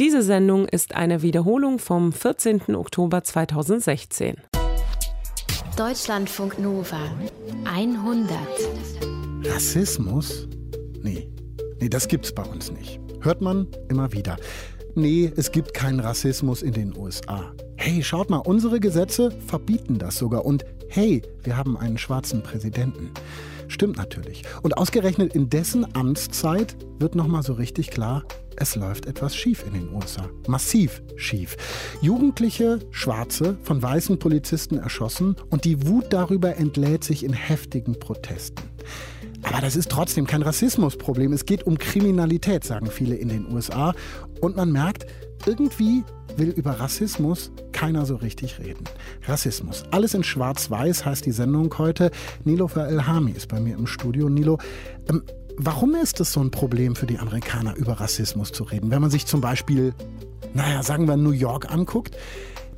Diese Sendung ist eine Wiederholung vom 14. Oktober 2016. Deutschlandfunk Nova 100. Rassismus? Nee. Nee, das gibt's bei uns nicht. Hört man immer wieder. Nee, es gibt keinen Rassismus in den USA. Hey, schaut mal, unsere Gesetze verbieten das sogar. Und hey, wir haben einen schwarzen Präsidenten. Stimmt natürlich. Und ausgerechnet in dessen Amtszeit wird nochmal so richtig klar, es läuft etwas schief in den USA. Massiv schief. Jugendliche Schwarze von weißen Polizisten erschossen und die Wut darüber entlädt sich in heftigen Protesten. Aber das ist trotzdem kein Rassismusproblem. Es geht um Kriminalität, sagen viele in den USA. Und man merkt, irgendwie will über Rassismus keiner so richtig reden. Rassismus. Alles in Schwarz-Weiß heißt die Sendung heute. Nilofer Elhami ist bei mir im Studio. Nilo, ähm, warum ist es so ein Problem für die Amerikaner, über Rassismus zu reden? Wenn man sich zum Beispiel, naja, sagen wir New York anguckt,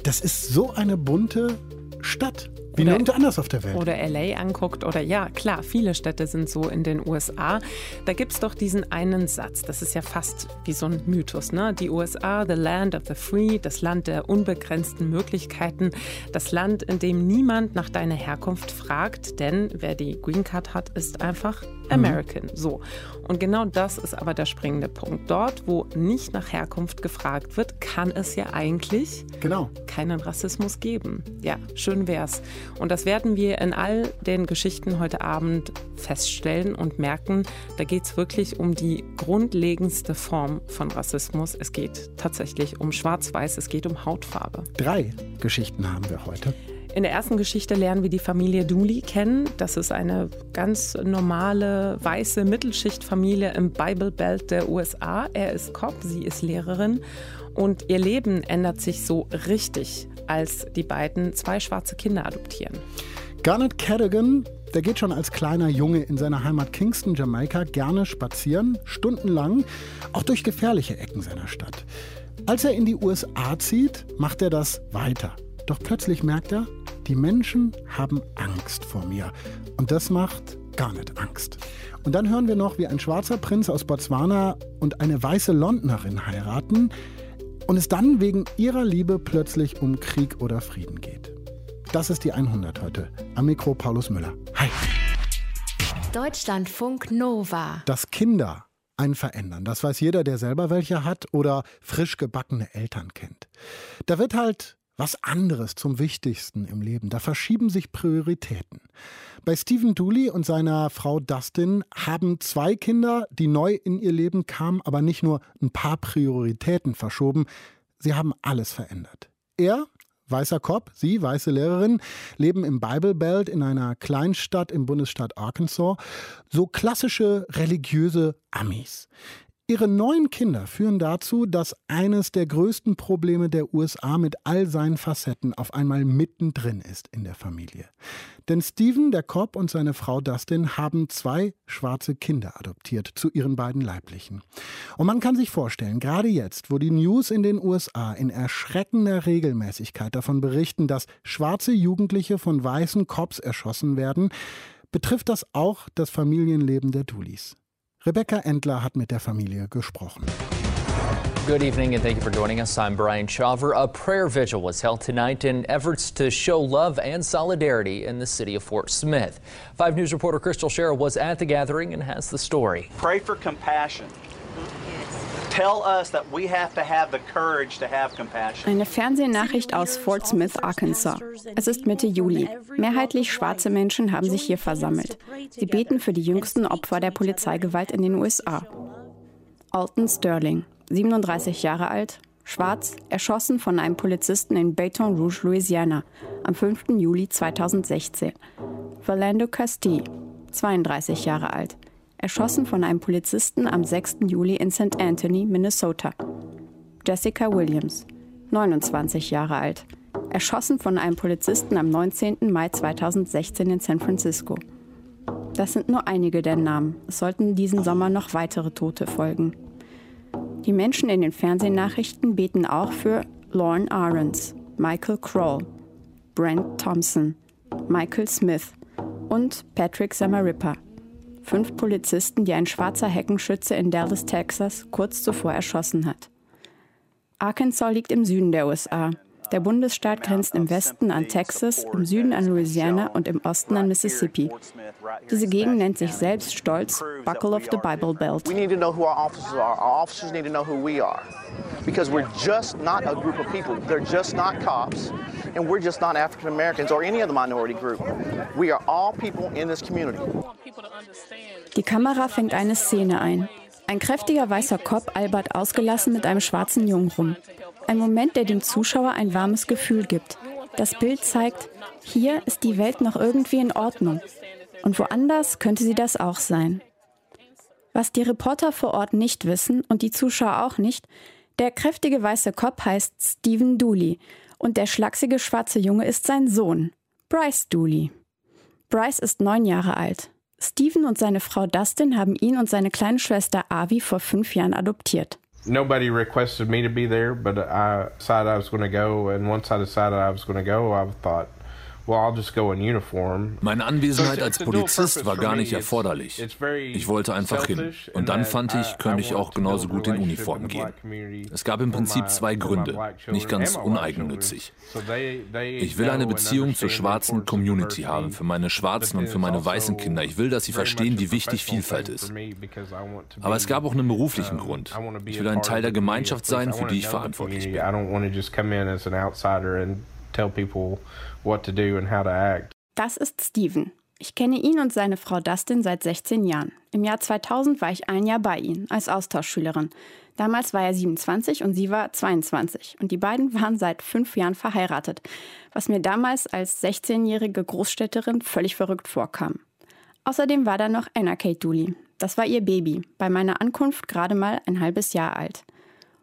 das ist so eine bunte Stadt. Wie oder, nirgendwo anders auf der Welt. Oder LA anguckt oder ja, klar, viele Städte sind so in den USA. Da gibt es doch diesen einen Satz, das ist ja fast wie so ein Mythos, ne? Die USA, the land of the free, das Land der unbegrenzten Möglichkeiten, das Land, in dem niemand nach deiner Herkunft fragt, denn wer die Green Card hat, ist einfach American. Mhm. So. Und genau das ist aber der springende Punkt. Dort, wo nicht nach Herkunft gefragt wird, kann es ja eigentlich genau. keinen Rassismus geben. Ja, schön wär's. Und das werden wir in all den Geschichten heute Abend feststellen und merken, da geht es wirklich um die grundlegendste Form von Rassismus. Es geht tatsächlich um Schwarz-Weiß, es geht um Hautfarbe. Drei Geschichten haben wir heute. In der ersten Geschichte lernen wir die Familie Dooley kennen. Das ist eine ganz normale weiße Mittelschichtfamilie im Bible Belt der USA. Er ist Cop, sie ist Lehrerin und ihr Leben ändert sich so richtig, als die beiden zwei schwarze Kinder adoptieren. Garnet Cadogan, der geht schon als kleiner Junge in seiner Heimat Kingston, Jamaika, gerne spazieren, stundenlang, auch durch gefährliche Ecken seiner Stadt. Als er in die USA zieht, macht er das weiter. Doch plötzlich merkt er, die Menschen haben Angst vor mir. Und das macht gar nicht Angst. Und dann hören wir noch, wie ein schwarzer Prinz aus Botswana und eine weiße Londnerin heiraten und es dann wegen ihrer Liebe plötzlich um Krieg oder Frieden geht. Das ist die 100 heute. Am Mikro Paulus Müller. Hi. Deutschlandfunk Nova. Dass Kinder einen verändern, das weiß jeder, der selber welche hat oder frisch gebackene Eltern kennt. Da wird halt was anderes zum Wichtigsten im Leben. Da verschieben sich Prioritäten. Bei Stephen Dooley und seiner Frau Dustin haben zwei Kinder, die neu in ihr Leben kamen, aber nicht nur ein paar Prioritäten verschoben, sie haben alles verändert. Er, weißer Cop, sie, weiße Lehrerin, leben im Bible Belt in einer Kleinstadt im Bundesstaat Arkansas, so klassische religiöse Amis. Ihre neun Kinder führen dazu, dass eines der größten Probleme der USA mit all seinen Facetten auf einmal mittendrin ist in der Familie. Denn Stephen, der Cop und seine Frau Dustin haben zwei schwarze Kinder adoptiert zu ihren beiden Leiblichen. Und man kann sich vorstellen, gerade jetzt, wo die News in den USA in erschreckender Regelmäßigkeit davon berichten, dass schwarze Jugendliche von weißen Cops erschossen werden, betrifft das auch das Familienleben der Dooleys. Rebecca Endler hat mit der Familie gesprochen. Good evening and thank you for joining us. I'm Brian Chauver. A prayer vigil was held tonight in efforts to show love and solidarity in the city of Fort Smith. 5 News reporter Crystal Sherrill was at the gathering and has the story. Pray for compassion. tell Eine Fernsehnachricht aus Fort Smith, Arkansas. Es ist Mitte Juli. Mehrheitlich schwarze Menschen haben sich hier versammelt. Sie beten für die jüngsten Opfer der Polizeigewalt in den USA. Alton Sterling, 37 Jahre alt, schwarz, erschossen von einem Polizisten in Baton Rouge, Louisiana, am 5. Juli 2016. Philando Castille, 32 Jahre alt, erschossen von einem Polizisten am 6. Juli in St. Anthony, Minnesota. Jessica Williams, 29 Jahre alt, erschossen von einem Polizisten am 19. Mai 2016 in San Francisco. Das sind nur einige der Namen. Es sollten diesen Sommer noch weitere Tote folgen. Die Menschen in den Fernsehnachrichten beten auch für Lauren Ahrens, Michael Kroll, Brent Thompson, Michael Smith und Patrick Samarippa fünf Polizisten, die ein schwarzer Heckenschütze in Dallas, Texas, kurz zuvor erschossen hat. Arkansas liegt im Süden der USA. Der Bundesstaat grenzt im Westen an Texas, im Süden an Louisiana und im Osten an Mississippi. Diese Gegend nennt sich selbst stolz Buckle of the Bible Belt. We need to know who our officers are. Our officers need to know who we are. Because we're just not a group of people. They're just not cops. And we're just not African Americans or any other minority group. We are all people in this community. Die Kamera fängt eine Szene ein. Ein kräftiger weißer Cop albert ausgelassen mit einem schwarzen Jungen rum. Ein Moment, der dem Zuschauer ein warmes Gefühl gibt. Das Bild zeigt, hier ist die Welt noch irgendwie in Ordnung. Und woanders könnte sie das auch sein. Was die Reporter vor Ort nicht wissen und die Zuschauer auch nicht, der kräftige weiße Cop heißt Stephen Dooley und der schlachsige schwarze Junge ist sein Sohn, Bryce Dooley. Bryce ist neun Jahre alt. Stephen und seine Frau Dustin haben ihn und seine kleine Schwester Avi vor fünf Jahren adoptiert. Nobody requested me to be there, but I decided I was going to go. And once I decided I was going to go, I thought, meine Anwesenheit als Polizist war gar nicht erforderlich. Ich wollte einfach hin. Und dann fand ich, könnte ich auch genauso gut in Uniform gehen. Es gab im Prinzip zwei Gründe, nicht ganz uneigennützig. Ich will eine Beziehung zur schwarzen Community haben, für meine schwarzen und für meine weißen Kinder. Ich will, dass sie verstehen, wie wichtig Vielfalt ist. Aber es gab auch einen beruflichen Grund. Ich will ein Teil der Gemeinschaft sein, für die ich verantwortlich bin what to do and how to act. Das ist Steven. Ich kenne ihn und seine Frau Dustin seit 16 Jahren. Im Jahr 2000 war ich ein Jahr bei ihnen als Austauschschülerin. Damals war er 27 und sie war 22. Und die beiden waren seit fünf Jahren verheiratet, was mir damals als 16-jährige Großstädterin völlig verrückt vorkam. Außerdem war da noch Anna Kate Dooley. Das war ihr Baby, bei meiner Ankunft gerade mal ein halbes Jahr alt.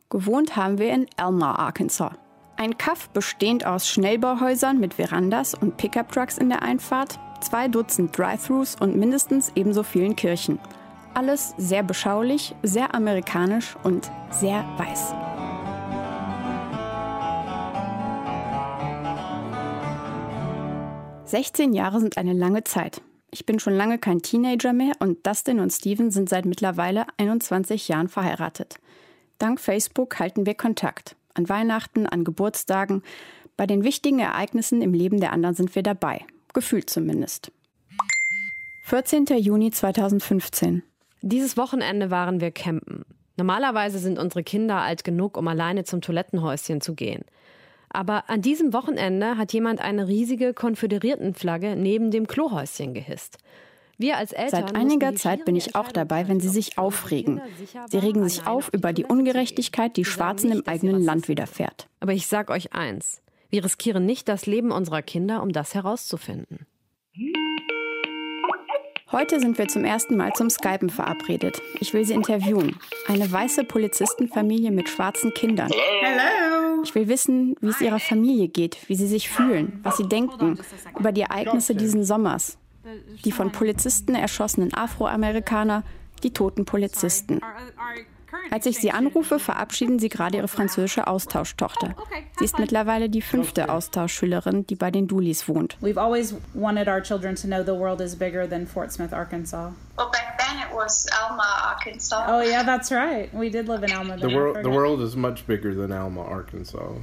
Gewohnt haben wir in Elmar, Arkansas. Ein Kaff bestehend aus Schnellbauhäusern mit Verandas und Pickup-Trucks in der Einfahrt, zwei Dutzend Drive-Thrus und mindestens ebenso vielen Kirchen. Alles sehr beschaulich, sehr amerikanisch und sehr weiß. Sechzehn Jahre sind eine lange Zeit. Ich bin schon lange kein Teenager mehr und Dustin und Steven sind seit mittlerweile 21 Jahren verheiratet. Dank Facebook halten wir Kontakt. An Weihnachten, an Geburtstagen. Bei den wichtigen Ereignissen im Leben der anderen sind wir dabei. Gefühlt zumindest. 14. Juni 2015. Dieses Wochenende waren wir campen. Normalerweise sind unsere Kinder alt genug, um alleine zum Toilettenhäuschen zu gehen. Aber an diesem Wochenende hat jemand eine riesige Konföderiertenflagge neben dem Klohäuschen gehisst. Seit einiger Zeit bin ich auch dabei, wenn sie sich aufregen. Sie regen sich auf über die Ungerechtigkeit, die Schwarzen im eigenen Land widerfährt. Aber ich sag euch eins: Wir riskieren nicht das Leben unserer Kinder, um das herauszufinden. Heute sind wir zum ersten Mal zum Skypen verabredet. Ich will sie interviewen. Eine weiße Polizistenfamilie mit schwarzen Kindern. Hello. Ich will wissen, wie es ihrer Familie geht, wie sie sich fühlen, was sie denken über die Ereignisse diesen Sommers, die von Polizisten erschossenen Afroamerikaner, die toten Polizisten. Als ich sie anrufe, verabschieden sie gerade ihre französische Austauschtochter. Sie ist mittlerweile die fünfte Austauschschülerin, die bei den Dooleys wohnt. We've always wanted our children to know the world is bigger than Fort Smith, Arkansas. Well, back then it was Alma, Arkansas. Oh yeah, that's right. We did live in Alma. The world, the world is much bigger than Alma, Arkansas.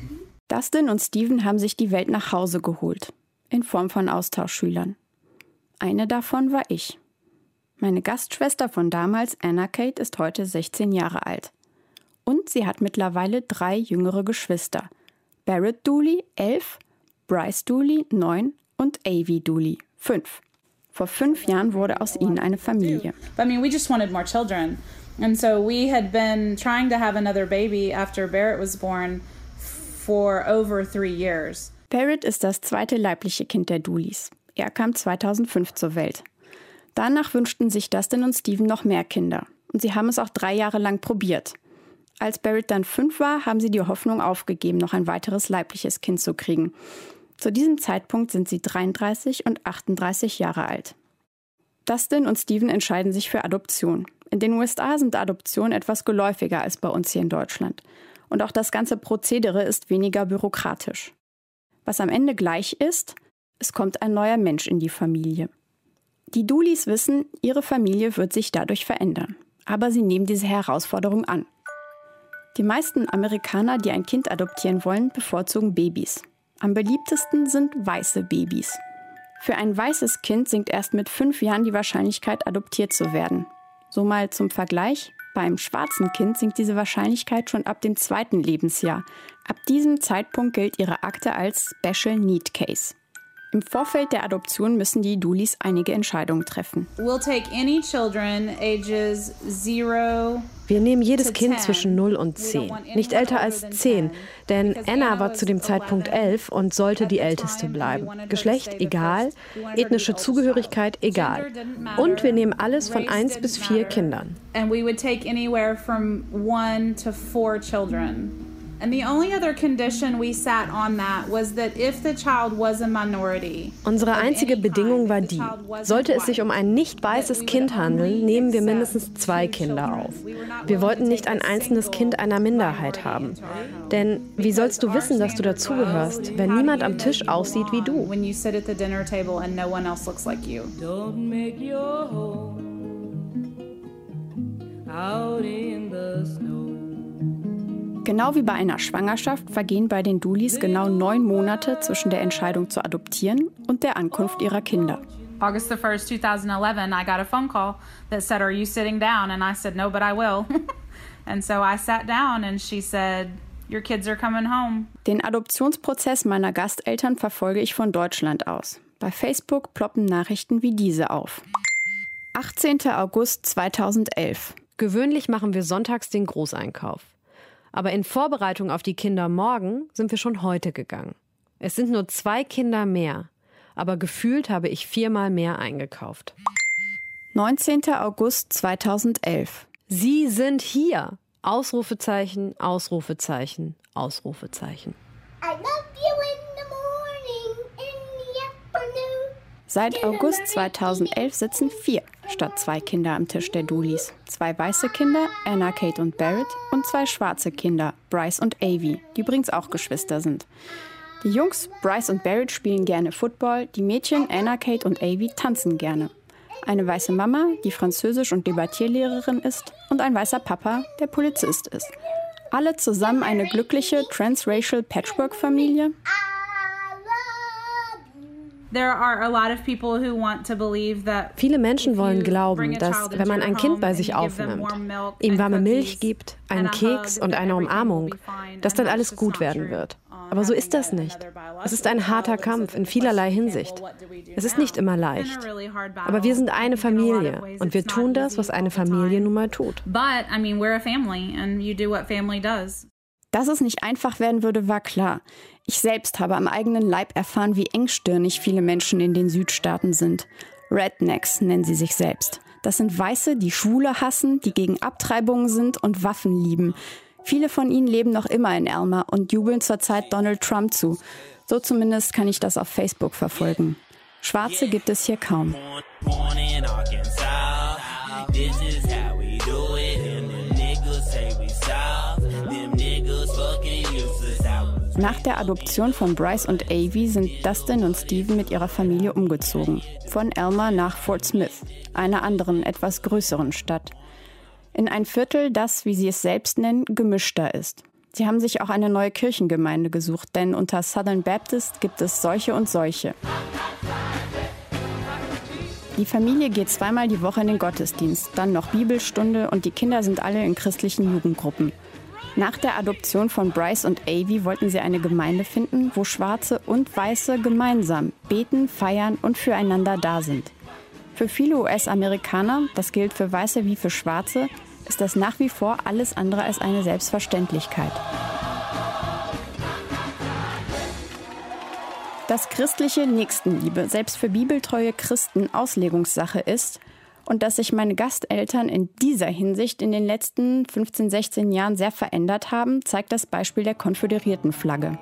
Dustin und Steven haben sich die Welt nach Hause geholt. In Form von Austauschschülern. Eine davon war ich. Meine Gastschwester von damals, Anna Kate, ist heute 16 Jahre alt. Und sie hat mittlerweile drei jüngere Geschwister. Barrett Dooley, 11, Bryce Dooley, 9 und Avi Dooley, 5. Vor fünf Jahren wurde aus ihnen eine Familie. I mean, we just wanted more children. And so we had been trying to have another baby after Barrett was born for over three years. Barrett ist das zweite leibliche Kind der Dooleys. Er kam 2005 zur Welt. Danach wünschten sich Dustin und Steven noch mehr Kinder. Und sie haben es auch drei Jahre lang probiert. Als Barrett dann fünf war, haben sie die Hoffnung aufgegeben, noch ein weiteres leibliches Kind zu kriegen. Zu diesem Zeitpunkt sind sie 33 und 38 Jahre alt. Dustin und Steven entscheiden sich für Adoption. In den USA sind Adoptionen etwas geläufiger als bei uns hier in Deutschland. Und auch das ganze Prozedere ist weniger bürokratisch. Was am Ende gleich ist, es kommt ein neuer Mensch in die Familie. Die Dooleys wissen, ihre Familie wird sich dadurch verändern. Aber sie nehmen diese Herausforderung an. Die meisten Amerikaner, die ein Kind adoptieren wollen, bevorzugen Babys. Am beliebtesten sind weiße Babys. Für ein weißes Kind sinkt erst mit fünf Jahren die Wahrscheinlichkeit, adoptiert zu werden. So mal zum Vergleich. Beim schwarzen Kind sinkt diese Wahrscheinlichkeit schon ab dem zweiten Lebensjahr. Ab diesem Zeitpunkt gilt ihre Akte als Special Need Case. Im Vorfeld der Adoption müssen die Dulis einige Entscheidungen treffen. Wir nehmen jedes Kind zwischen 0 und 10, nicht älter als 10, denn Anna war zu dem Zeitpunkt 11 und sollte die älteste bleiben. Geschlecht egal, ethnische Zugehörigkeit egal. Und wir nehmen alles von 1 bis 4 Kindern. And we would take anywhere from 1 to 4 children. Unsere einzige Bedingung war die, sollte es sich um ein nicht weißes Kind handeln, nehmen wir mindestens zwei Kinder auf. Wir wollten nicht ein einzelnes Kind einer Minderheit haben. Denn wie sollst du wissen, dass du dazugehörst, wenn niemand am Tisch aussieht wie du? Out in the snow. Genau wie bei einer Schwangerschaft vergehen bei den Dulis genau neun Monate zwischen der Entscheidung zu adoptieren und der Ankunft ihrer Kinder. August the 1st, 2011, I got a phone call that said, Are you sitting down? And I said, No, but I will. and so I sat down and she said, Your kids are coming home. Den Adoptionsprozess meiner Gasteltern verfolge ich von Deutschland aus. Bei Facebook ploppen Nachrichten wie diese auf. 18. August 2011. Gewöhnlich machen wir sonntags den Großeinkauf. Aber in Vorbereitung auf die Kinder morgen sind wir schon heute gegangen. Es sind nur zwei Kinder mehr, aber gefühlt habe ich viermal mehr eingekauft. 19. August 2011. Sie sind hier. Ausrufezeichen, Ausrufezeichen, Ausrufezeichen. I love you in the morning, in the afternoon. Seit August 2011 sitzen vier statt zwei Kinder am Tisch der Dulis. Zwei weiße Kinder, Anna, Kate und Barrett, und zwei schwarze Kinder, Bryce und Avi, die übrigens auch Geschwister sind. Die Jungs, Bryce und Barrett, spielen gerne Football, die Mädchen, Anna, Kate und Avi, tanzen gerne. Eine weiße Mama, die Französisch- und Debattierlehrerin ist, und ein weißer Papa, der Polizist ist. Alle zusammen eine glückliche transracial Patchwork-Familie? Viele Menschen wollen glauben, dass wenn man ein Kind bei sich aufnimmt, ihm warme Milch gibt, einen Keks und eine Umarmung, dass dann alles gut werden wird. Aber so ist das nicht. Es ist ein harter Kampf in vielerlei Hinsicht. Es ist nicht immer leicht. Aber wir sind eine Familie und wir tun das, was eine Familie nun mal tut. Dass es nicht einfach werden würde, war klar. Ich selbst habe am eigenen Leib erfahren, wie engstirnig viele Menschen in den Südstaaten sind. Rednecks nennen sie sich selbst. Das sind Weiße, die Schwule hassen, die gegen Abtreibungen sind und Waffen lieben. Viele von ihnen leben noch immer in Elmer und jubeln zurzeit Donald Trump zu. So zumindest kann ich das auf Facebook verfolgen. Schwarze gibt es hier kaum. Nach der Adoption von Bryce und Avi sind Dustin und Steven mit ihrer Familie umgezogen. Von Elmer nach Fort Smith, einer anderen, etwas größeren Stadt. In ein Viertel, das, wie sie es selbst nennen, gemischter ist. Sie haben sich auch eine neue Kirchengemeinde gesucht, denn unter Southern Baptist gibt es solche und solche. Die Familie geht zweimal die Woche in den Gottesdienst, dann noch Bibelstunde und die Kinder sind alle in christlichen Jugendgruppen. Nach der Adoption von Bryce und Avi wollten sie eine Gemeinde finden, wo Schwarze und Weiße gemeinsam beten, feiern und füreinander da sind. Für viele US-Amerikaner, das gilt für Weiße wie für Schwarze, ist das nach wie vor alles andere als eine Selbstverständlichkeit. Dass christliche Nächstenliebe selbst für bibeltreue Christen Auslegungssache ist, und dass sich meine Gasteltern in dieser Hinsicht in den letzten 15, 16 Jahren sehr verändert haben, zeigt das Beispiel der konföderierten Flagge.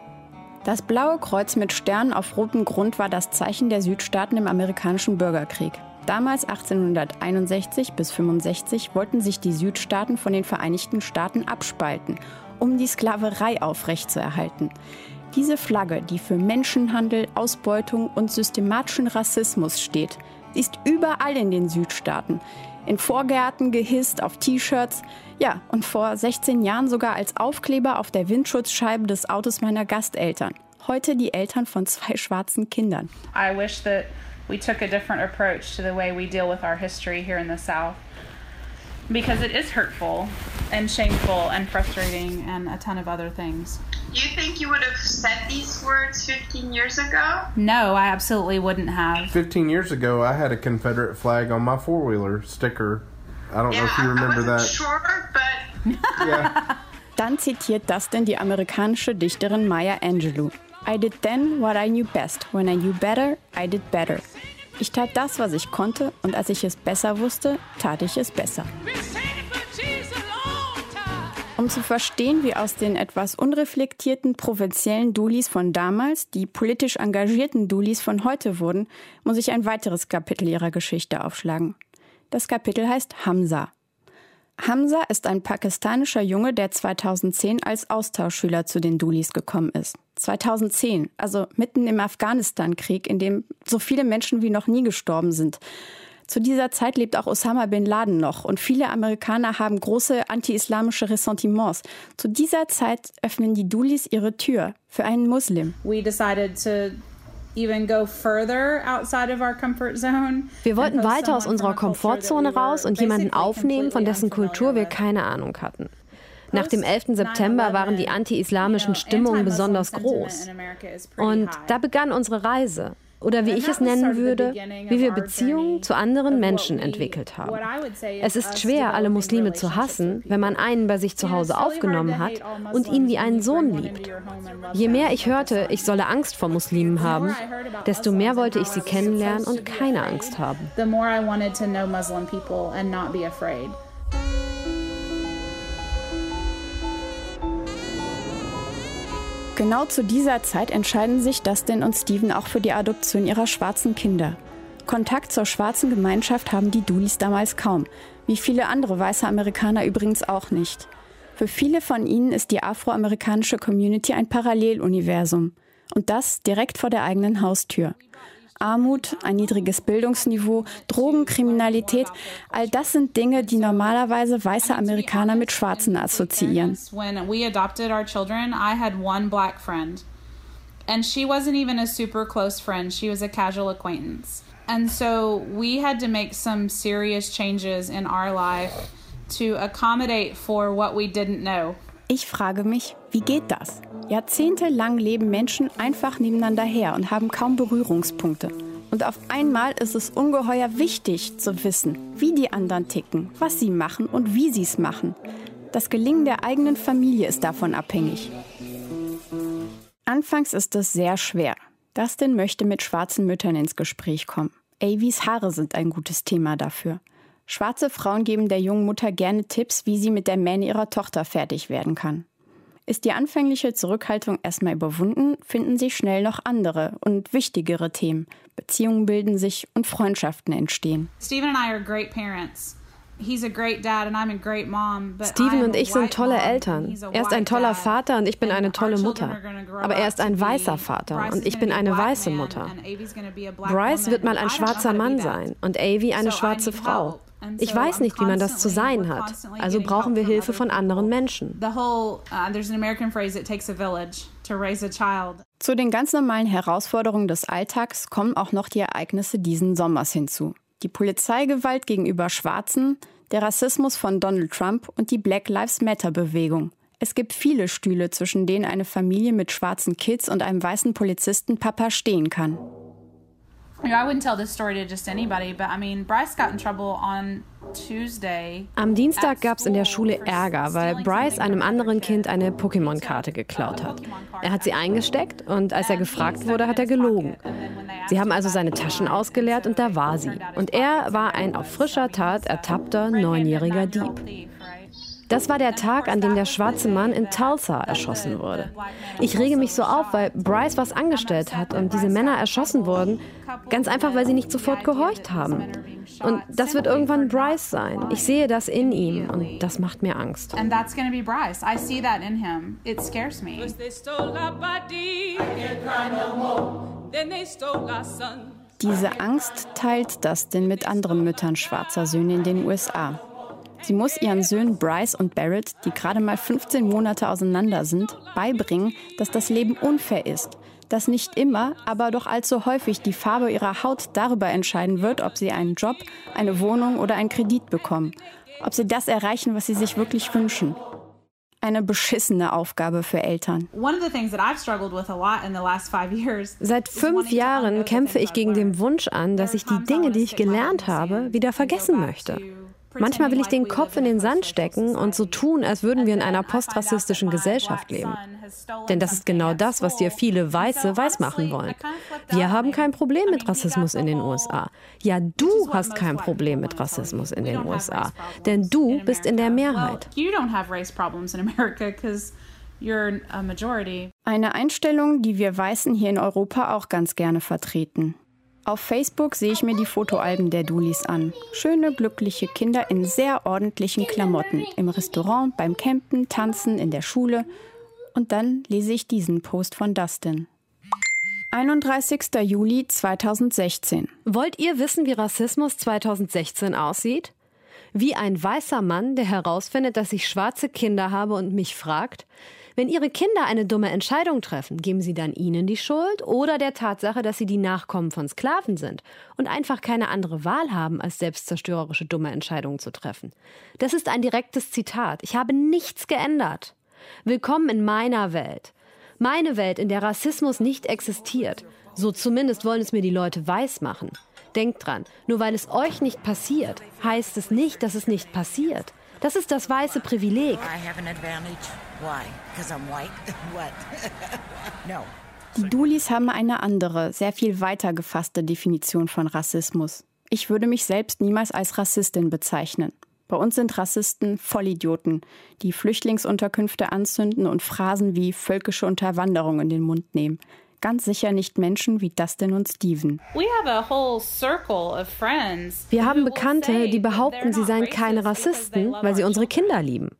Das blaue Kreuz mit Sternen auf rotem Grund war das Zeichen der Südstaaten im amerikanischen Bürgerkrieg. Damals 1861 bis 65 wollten sich die Südstaaten von den Vereinigten Staaten abspalten, um die Sklaverei aufrechtzuerhalten. Diese Flagge, die für Menschenhandel, Ausbeutung und systematischen Rassismus steht, ist überall in den Südstaaten. In Vorgärten gehisst auf T-Shirts. Ja, und vor 16 Jahren sogar als Aufkleber auf der Windschutzscheibe des Autos meiner Gasteltern. Heute die Eltern von zwei schwarzen Kindern. I wish that we took a different approach to the way we deal with our history here in the South. Because it is hurtful and shameful and frustrating and a ton of other things. Do you think you would have said these words 15 years ago? No, I absolutely wouldn't have. 15 years ago, I had a Confederate flag on my four wheeler sticker. I don't yeah, know if you remember I that. Sure, but yeah. Dann zitiert das denn die amerikanische Dichterin Maya Angelou. I did then what I knew best. When I knew better, I did better. Ich tat das, was ich konnte, und als ich es besser wusste, tat ich es besser. Um zu verstehen, wie aus den etwas unreflektierten provinziellen Dulis von damals die politisch engagierten Dulis von heute wurden, muss ich ein weiteres Kapitel ihrer Geschichte aufschlagen. Das Kapitel heißt Hamza. Hamza ist ein pakistanischer Junge, der 2010 als Austauschschüler zu den Dulis gekommen ist. 2010, also mitten im Afghanistan-Krieg, in dem so viele Menschen wie noch nie gestorben sind. Zu dieser Zeit lebt auch Osama bin Laden noch und viele Amerikaner haben große anti-islamische Ressentiments. Zu dieser Zeit öffnen die Dulis ihre Tür für einen Muslim. We decided to wir wollten weiter aus unserer Komfortzone raus und jemanden aufnehmen, von dessen Kultur wir keine Ahnung hatten. Nach dem 11. September waren die anti-islamischen Stimmungen besonders groß. Und da begann unsere Reise oder wie ich es nennen würde, wie wir Beziehungen zu anderen Menschen entwickelt haben. Es ist schwer, alle Muslime zu hassen, wenn man einen bei sich zu Hause aufgenommen hat und ihn wie einen Sohn liebt. Je mehr ich hörte, ich solle Angst vor Muslimen haben, desto mehr wollte ich sie kennenlernen und keine Angst haben. Genau zu dieser Zeit entscheiden sich Dustin und Steven auch für die Adoption ihrer schwarzen Kinder. Kontakt zur schwarzen Gemeinschaft haben die Dulis damals kaum, wie viele andere weiße Amerikaner übrigens auch nicht. Für viele von ihnen ist die afroamerikanische Community ein Paralleluniversum. Und das direkt vor der eigenen Haustür. Armut, ein niedriges Bildungsniveau, Drogenkriminalität, all das sind Dinge, die normalerweise weiße Amerikaner mit Schwarzen assoziieren. When we adopted our children, I had one black friend. And she wasn't even a super close friend. She was a casual acquaintance. And so we had to make some serious changes in our life to accommodate for what we didn't know. Ich frage mich, wie geht das? Jahrzehntelang leben Menschen einfach nebeneinander her und haben kaum Berührungspunkte. Und auf einmal ist es ungeheuer wichtig zu wissen, wie die anderen ticken, was sie machen und wie sie es machen. Das Gelingen der eigenen Familie ist davon abhängig. Anfangs ist es sehr schwer. Dustin möchte mit schwarzen Müttern ins Gespräch kommen. Avys Haare sind ein gutes Thema dafür. Schwarze Frauen geben der jungen Mutter gerne Tipps, wie sie mit der Mähne ihrer Tochter fertig werden kann. Ist die anfängliche Zurückhaltung erstmal überwunden, finden sich schnell noch andere und wichtigere Themen. Beziehungen bilden sich und Freundschaften entstehen. Steven and I are great parents. Steven und ich sind tolle Eltern. Er ist ein toller Vater und ich bin eine tolle Mutter. Aber er ist ein weißer Vater und ich bin eine weiße Mutter. Bryce wird mal ein schwarzer Mann sein und Avi eine schwarze Frau. Ich weiß nicht, wie man das zu sein hat. Also brauchen wir Hilfe von anderen Menschen. Uh, zu den ganz normalen Herausforderungen des Alltags kommen auch noch die Ereignisse diesen Sommers hinzu die Polizeigewalt gegenüber Schwarzen, der Rassismus von Donald Trump und die Black Lives Matter-Bewegung. Es gibt viele Stühle, zwischen denen eine Familie mit schwarzen Kids und einem weißen Polizisten Papa stehen kann. Am Dienstag gab es in der Schule Ärger, weil Bryce einem anderen Kind eine Pokémon-Karte geklaut hat. Er hat sie eingesteckt und als er gefragt wurde, hat er gelogen. Sie haben also seine Taschen ausgeleert und da war sie. Und er war ein auf frischer Tat ertappter neunjähriger Dieb. Das war der Tag, an dem der schwarze Mann in Tulsa erschossen wurde. Ich rege mich so auf, weil Bryce was angestellt hat und diese Männer erschossen wurden, ganz einfach, weil sie nicht sofort gehorcht haben. Und das wird irgendwann Bryce sein. Ich sehe das in ihm und das macht mir Angst. And that's gonna be Bryce. I see that in him. It scares me. Then they stole our son. Diese Angst teilt Dustin mit anderen Müttern schwarzer Söhne in den USA. Sie muss ihren Söhnen Bryce und Barrett, die gerade mal 15 Monate auseinander sind, beibringen, dass das Leben unfair ist, dass nicht immer, aber doch allzu häufig die Farbe ihrer Haut darüber entscheiden wird, ob sie einen Job, eine Wohnung oder einen Kredit bekommen, ob sie das erreichen, was sie sich wirklich wünschen. Eine beschissene Aufgabe für Eltern. Seit fünf Jahren kämpfe ich gegen den Wunsch an, dass ich die Dinge, die ich gelernt habe, wieder vergessen möchte. Manchmal will ich den Kopf in den Sand stecken und so tun, als würden wir in einer postrassistischen Gesellschaft leben. Denn das ist genau das, was dir viele Weiße weismachen wollen. Wir haben kein Problem mit Rassismus in den USA. Ja, du hast kein Problem mit Rassismus in den USA. Denn du bist in der Mehrheit. Eine Einstellung, die wir Weißen hier in Europa auch ganz gerne vertreten. Auf Facebook sehe ich mir die Fotoalben der Dulis an. Schöne, glückliche Kinder in sehr ordentlichen Klamotten. Im Restaurant, beim Campen, Tanzen, in der Schule. Und dann lese ich diesen Post von Dustin. 31. Juli 2016. Wollt ihr wissen, wie Rassismus 2016 aussieht? Wie ein weißer Mann, der herausfindet, dass ich schwarze Kinder habe und mich fragt, wenn Ihre Kinder eine dumme Entscheidung treffen, geben Sie dann ihnen die Schuld oder der Tatsache, dass sie die Nachkommen von Sklaven sind und einfach keine andere Wahl haben, als selbstzerstörerische dumme Entscheidungen zu treffen? Das ist ein direktes Zitat. Ich habe nichts geändert. Willkommen in meiner Welt. Meine Welt, in der Rassismus nicht existiert. So zumindest wollen es mir die Leute weismachen. Denkt dran, nur weil es euch nicht passiert, heißt es nicht, dass es nicht passiert. Das ist das weiße Privileg. Die Dulis haben eine andere, sehr viel weiter gefasste Definition von Rassismus. Ich würde mich selbst niemals als Rassistin bezeichnen. Bei uns sind Rassisten Vollidioten, die Flüchtlingsunterkünfte anzünden und Phrasen wie völkische Unterwanderung in den Mund nehmen. Ganz sicher nicht Menschen wie Dustin und Steven. Wir haben Bekannte, die behaupten, sie seien keine Rassisten, weil sie unsere Kinder lieben.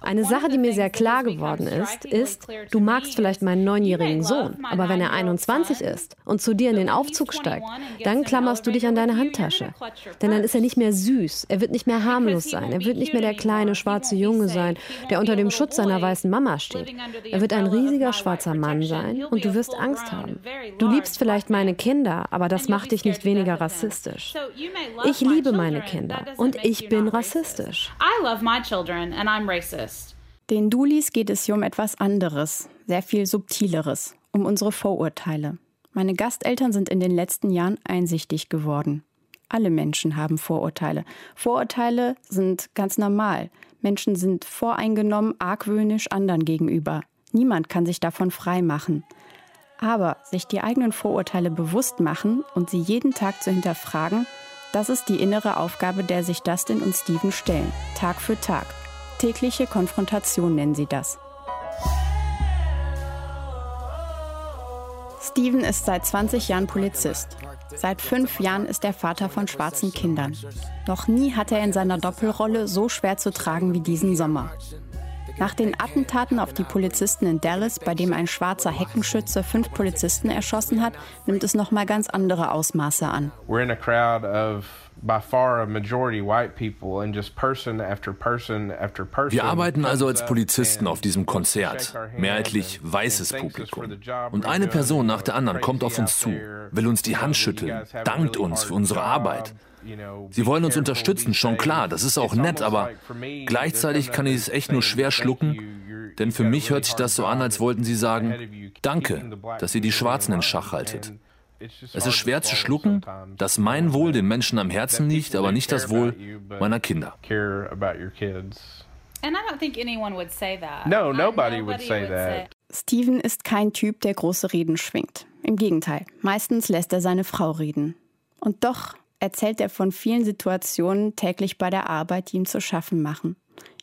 Eine Sache, die mir sehr klar geworden ist, ist, du magst vielleicht meinen neunjährigen Sohn, aber wenn er 21 ist und zu dir in den Aufzug steigt, dann klammerst du dich an deine Handtasche. Denn dann ist er nicht mehr süß, er wird nicht mehr harmlos sein, er wird nicht mehr der kleine schwarze Junge sein, der unter dem Schutz seiner weißen Mama steht. Er wird ein riesiger schwarzer Mann sein und du wirst Angst haben. Du liebst vielleicht meine Kinder, aber das macht dich nicht weniger rassistisch. Ich liebe meine Kinder und ich bin rassistisch. I love my children and I'm racist racist. Den Dulis geht es hier um etwas anderes, sehr viel subtileres, um unsere Vorurteile. Meine Gasteltern sind in den letzten Jahren einsichtig geworden. Alle Menschen haben Vorurteile. Vorurteile sind ganz normal. Menschen sind voreingenommen, argwöhnisch anderen gegenüber. Niemand kann sich davon frei machen. Aber sich die eigenen Vorurteile bewusst machen und sie jeden Tag zu hinterfragen, das ist die innere Aufgabe, der sich Dustin und Steven stellen, Tag für Tag. Tägliche Konfrontation nennen sie das. Steven ist seit 20 Jahren Polizist. Seit fünf Jahren ist er Vater von schwarzen Kindern. Noch nie hat er in seiner Doppelrolle so schwer zu tragen wie diesen Sommer. Nach den Attentaten auf die Polizisten in Dallas, bei dem ein schwarzer Heckenschütze fünf Polizisten erschossen hat, nimmt es noch mal ganz andere Ausmaße an. We're in a crowd of wir arbeiten also als Polizisten auf diesem Konzert, mehrheitlich weißes Publikum. Und eine Person nach der anderen kommt auf uns zu, will uns die Hand schütteln, dankt uns für unsere Arbeit. Sie wollen uns unterstützen, schon klar, das ist auch nett, aber gleichzeitig kann ich es echt nur schwer schlucken, denn für mich hört sich das so an, als wollten sie sagen, danke, dass ihr die Schwarzen in Schach haltet. Es ist schwer zu schlucken, dass mein Wohl den Menschen am Herzen liegt, aber nicht das Wohl meiner Kinder. No, nobody would say that. Steven ist kein Typ, der große Reden schwingt. Im Gegenteil, meistens lässt er seine Frau reden. Und doch erzählt er von vielen Situationen täglich bei der Arbeit, die ihm zu schaffen machen.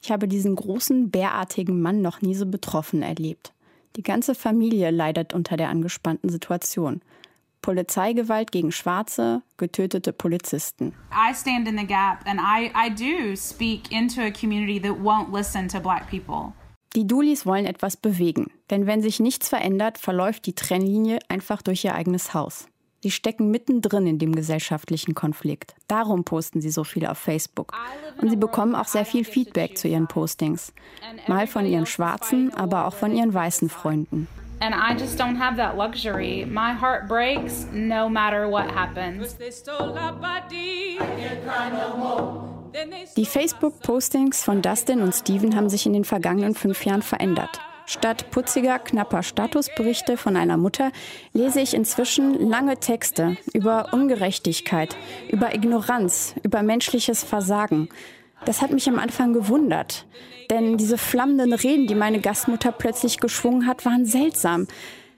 Ich habe diesen großen, bärartigen Mann noch nie so betroffen erlebt. Die ganze Familie leidet unter der angespannten Situation. Polizeigewalt gegen Schwarze, getötete Polizisten. I stand in the gap and I, I do speak into a community that won't listen to black people. Die Dulis wollen etwas bewegen, denn wenn sich nichts verändert, verläuft die Trennlinie einfach durch ihr eigenes Haus. Sie stecken mittendrin in dem gesellschaftlichen Konflikt. Darum posten sie so viel auf Facebook. Und sie bekommen auch sehr viel Feedback zu ihren Postings. Mal von ihren schwarzen, aber auch von ihren weißen Freunden. And I just don't have that luxury. My heart breaks no matter what happens. Die Facebook-Postings von Dustin und Steven haben sich in den vergangenen fünf Jahren verändert. Statt putziger, knapper Statusberichte von einer Mutter lese ich inzwischen lange Texte über Ungerechtigkeit, über Ignoranz, über menschliches Versagen. Das hat mich am Anfang gewundert, denn diese flammenden Reden, die meine Gastmutter plötzlich geschwungen hat, waren seltsam.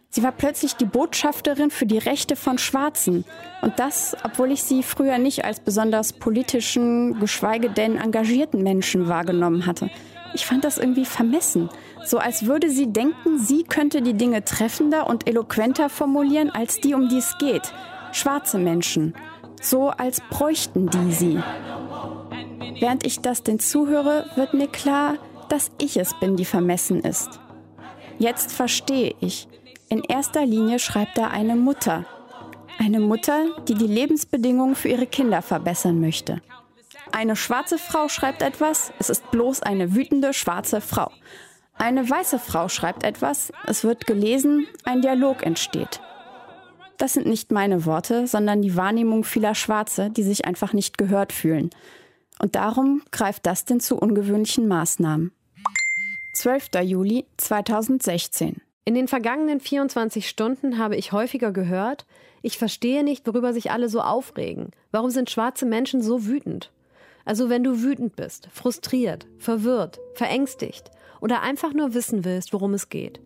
Sie war plötzlich die Botschafterin für die Rechte von Schwarzen. Und das, obwohl ich sie früher nicht als besonders politischen, geschweige denn engagierten Menschen wahrgenommen hatte. Ich fand das irgendwie vermessen. So als würde sie denken, sie könnte die Dinge treffender und eloquenter formulieren als die, um die es geht. Schwarze Menschen. So als bräuchten die sie. Während ich das denn zuhöre, wird mir klar, dass ich es bin, die vermessen ist. Jetzt verstehe ich. In erster Linie schreibt da eine Mutter. Eine Mutter, die die Lebensbedingungen für ihre Kinder verbessern möchte. Eine schwarze Frau schreibt etwas, es ist bloß eine wütende schwarze Frau. Eine weiße Frau schreibt etwas, es wird gelesen, ein Dialog entsteht. Das sind nicht meine Worte, sondern die Wahrnehmung vieler Schwarze, die sich einfach nicht gehört fühlen. Und darum greift Dustin zu ungewöhnlichen Maßnahmen. 12. Juli 2016. In den vergangenen 24 Stunden habe ich häufiger gehört, ich verstehe nicht, worüber sich alle so aufregen. Warum sind schwarze Menschen so wütend? Also wenn du wütend bist, frustriert, verwirrt, verängstigt oder einfach nur wissen willst, worum es geht.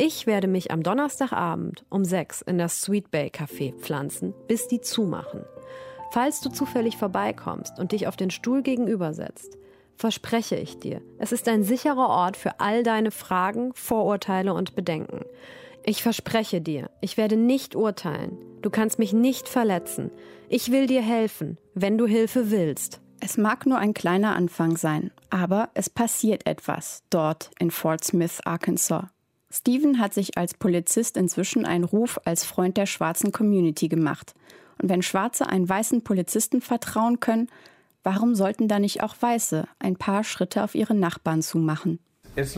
Ich werde mich am Donnerstagabend um sechs in das Sweet Bay Café pflanzen, bis die zumachen. Falls du zufällig vorbeikommst und dich auf den Stuhl gegenübersetzt, verspreche ich dir, es ist ein sicherer Ort für all deine Fragen, Vorurteile und Bedenken. Ich verspreche dir, ich werde nicht urteilen. Du kannst mich nicht verletzen. Ich will dir helfen, wenn du Hilfe willst. Es mag nur ein kleiner Anfang sein, aber es passiert etwas dort in Fort Smith, Arkansas. Steven hat sich als Polizist inzwischen einen Ruf als Freund der schwarzen Community gemacht. Und wenn Schwarze einen weißen Polizisten vertrauen können, warum sollten da nicht auch Weiße ein paar Schritte auf ihre Nachbarn zumachen? Das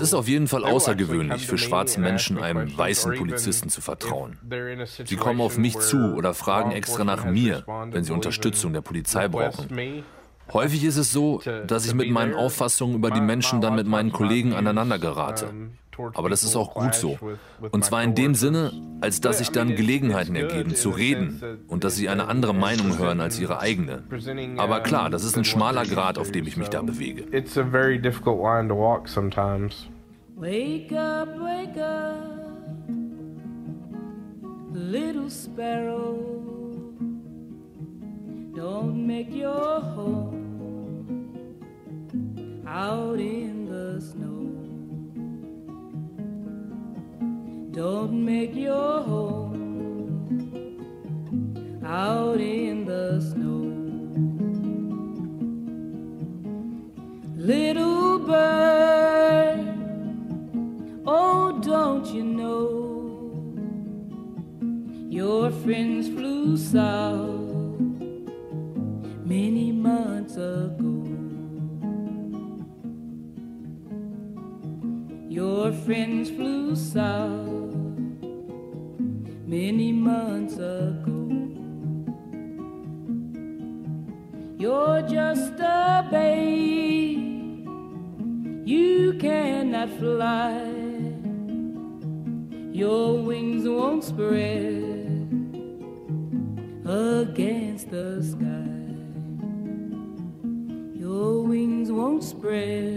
ist auf jeden Fall außergewöhnlich für schwarze Menschen, einem weißen Polizisten zu vertrauen. Sie kommen auf mich zu oder fragen extra nach mir, wenn sie Unterstützung der Polizei brauchen. Häufig ist es so, dass ich mit meinen Auffassungen über die Menschen dann mit meinen Kollegen aneinander gerate. Aber das ist auch gut so. Und zwar in dem Sinne, als dass sich dann Gelegenheiten ergeben, zu reden und dass sie eine andere Meinung hören als ihre eigene. Aber klar, das ist ein schmaler Grad, auf dem ich mich da bewege. It's a very difficult line to walk sometimes. Wake up, wake up, little sparrow. Don't make your home out in the snow. Don't make your home out in the snow. Little bird, oh, don't you know your friends flew south flew south many months ago. You're just a babe, you cannot fly. Your wings won't spread against the sky. Your wings won't spread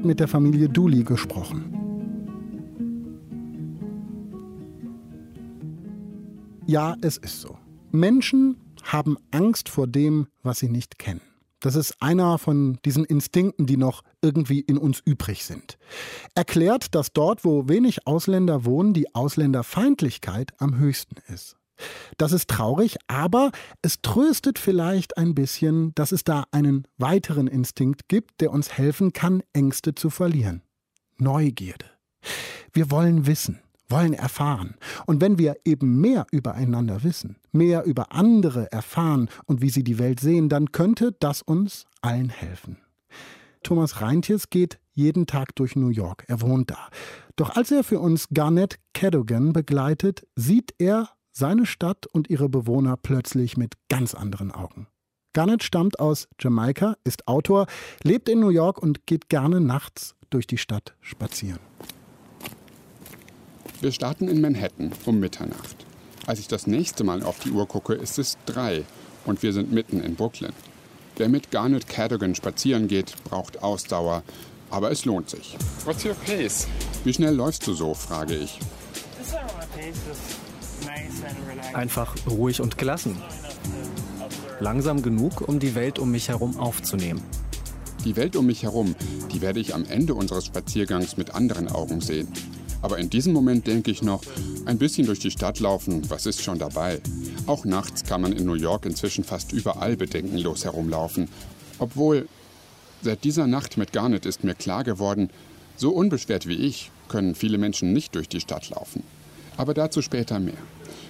hat mit der Familie Dooley gesprochen. Ja, es ist so. Menschen haben Angst vor dem, was sie nicht kennen. Das ist einer von diesen Instinkten, die noch irgendwie in uns übrig sind. Erklärt, dass dort, wo wenig Ausländer wohnen, die Ausländerfeindlichkeit am höchsten ist. Das ist traurig, aber es tröstet vielleicht ein bisschen, dass es da einen weiteren Instinkt gibt, der uns helfen kann, Ängste zu verlieren. Neugierde. Wir wollen wissen wollen erfahren. Und wenn wir eben mehr übereinander wissen, mehr über andere erfahren und wie sie die Welt sehen, dann könnte das uns allen helfen. Thomas Reintjes geht jeden Tag durch New York. Er wohnt da. Doch als er für uns Garnett Cadogan begleitet, sieht er seine Stadt und ihre Bewohner plötzlich mit ganz anderen Augen. Garnett stammt aus Jamaika, ist Autor, lebt in New York und geht gerne nachts durch die Stadt spazieren. Wir starten in Manhattan um Mitternacht. Als ich das nächste Mal auf die Uhr gucke, ist es drei und wir sind mitten in Brooklyn. Wer mit Garnet Cadogan spazieren geht, braucht Ausdauer, aber es lohnt sich. What's your pace? Wie schnell läufst du so, frage ich. Einfach ruhig und gelassen. Langsam genug, um die Welt um mich herum aufzunehmen. Die Welt um mich herum, die werde ich am Ende unseres Spaziergangs mit anderen Augen sehen. Aber in diesem Moment denke ich noch, ein bisschen durch die Stadt laufen, was ist schon dabei? Auch nachts kann man in New York inzwischen fast überall bedenkenlos herumlaufen. Obwohl, seit dieser Nacht mit Garnet ist mir klar geworden, so unbeschwert wie ich können viele Menschen nicht durch die Stadt laufen. Aber dazu später mehr.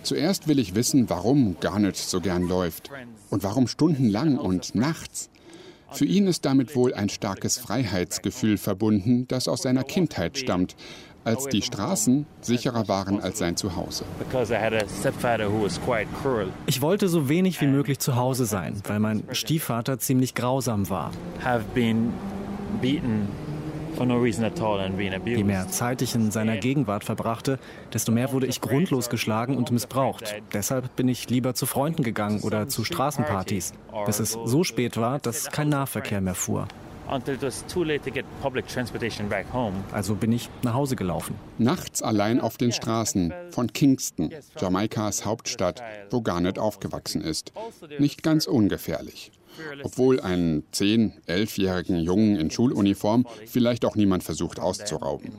Zuerst will ich wissen, warum Garnet so gern läuft und warum stundenlang und nachts. Für ihn ist damit wohl ein starkes Freiheitsgefühl verbunden, das aus seiner Kindheit stammt, als die Straßen sicherer waren als sein Zuhause. Ich wollte so wenig wie möglich zu Hause sein, weil mein Stiefvater ziemlich grausam war. Je mehr Zeit ich in seiner Gegenwart verbrachte, desto mehr wurde ich grundlos geschlagen und missbraucht. Deshalb bin ich lieber zu Freunden gegangen oder zu Straßenpartys, bis es so spät war, dass kein Nahverkehr mehr fuhr. Also bin ich nach Hause gelaufen. Nachts allein auf den Straßen von Kingston, Jamaikas Hauptstadt, wo Garnet aufgewachsen ist. Nicht ganz ungefährlich. Obwohl einen 10-, 11-jährigen Jungen in Schuluniform vielleicht auch niemand versucht auszurauben.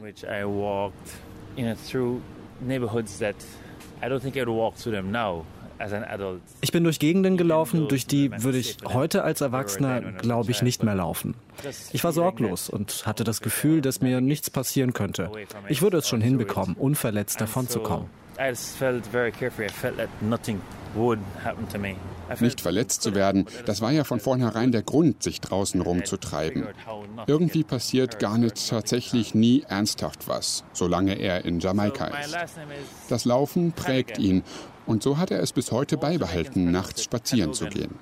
Ich bin durch Gegenden gelaufen, durch die würde ich heute als Erwachsener, glaube ich, nicht mehr laufen. Ich war sorglos und hatte das Gefühl, dass mir nichts passieren könnte. Ich würde es schon hinbekommen, unverletzt davonzukommen. Nicht verletzt zu werden, das war ja von vornherein der Grund, sich draußen rumzutreiben. Irgendwie passiert Garnet tatsächlich nie ernsthaft was, solange er in Jamaika ist. Das Laufen prägt ihn und so hat er es bis heute beibehalten, nachts spazieren zu gehen.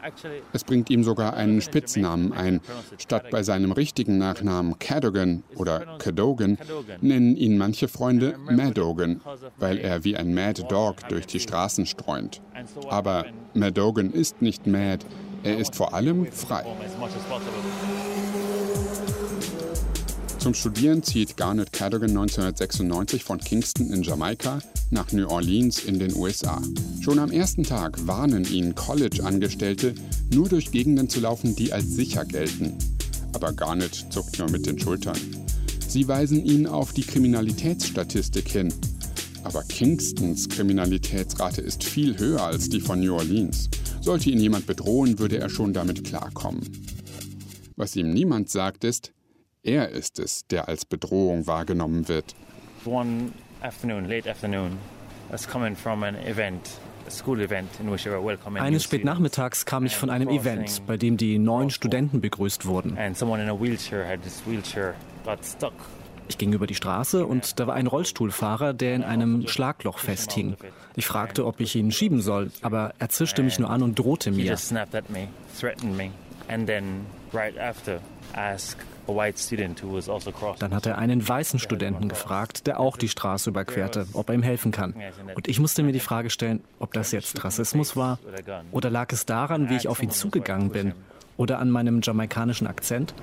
Es bringt ihm sogar einen Spitznamen ein. Statt bei seinem richtigen Nachnamen Cadogan oder Cadogan nennen ihn manche Freunde Madogan, weil er wie ein Mad Dog durch die Straßen streunt. Aber Madogan ist nicht mad, er ist vor allem frei. Zum Studieren zieht Garnet Cadogan 1996 von Kingston in Jamaika nach New Orleans in den USA. Schon am ersten Tag warnen ihn College-Angestellte, nur durch Gegenden zu laufen, die als sicher gelten. Aber Garnet zuckt nur mit den Schultern. Sie weisen ihn auf die Kriminalitätsstatistik hin. Aber Kingstons Kriminalitätsrate ist viel höher als die von New Orleans. Sollte ihn jemand bedrohen, würde er schon damit klarkommen. Was ihm niemand sagt, ist, er ist es, der als Bedrohung wahrgenommen wird. One afternoon, late afternoon, was coming from an event. Eines spätnachmittags kam ich von einem Event, bei dem die neuen Studenten begrüßt wurden. Ich ging über die Straße und da war ein Rollstuhlfahrer, der in einem Schlagloch festhing. Ich fragte, ob ich ihn schieben soll, aber er zischte mich nur an und drohte mir. Also Dann hat er einen weißen Studenten gefragt, der auch die Straße überquerte, ob er ihm helfen kann. Und ich musste mir die Frage stellen, ob das jetzt Rassismus war oder lag es daran, wie ich auf ihn zugegangen bin oder an meinem jamaikanischen Akzent.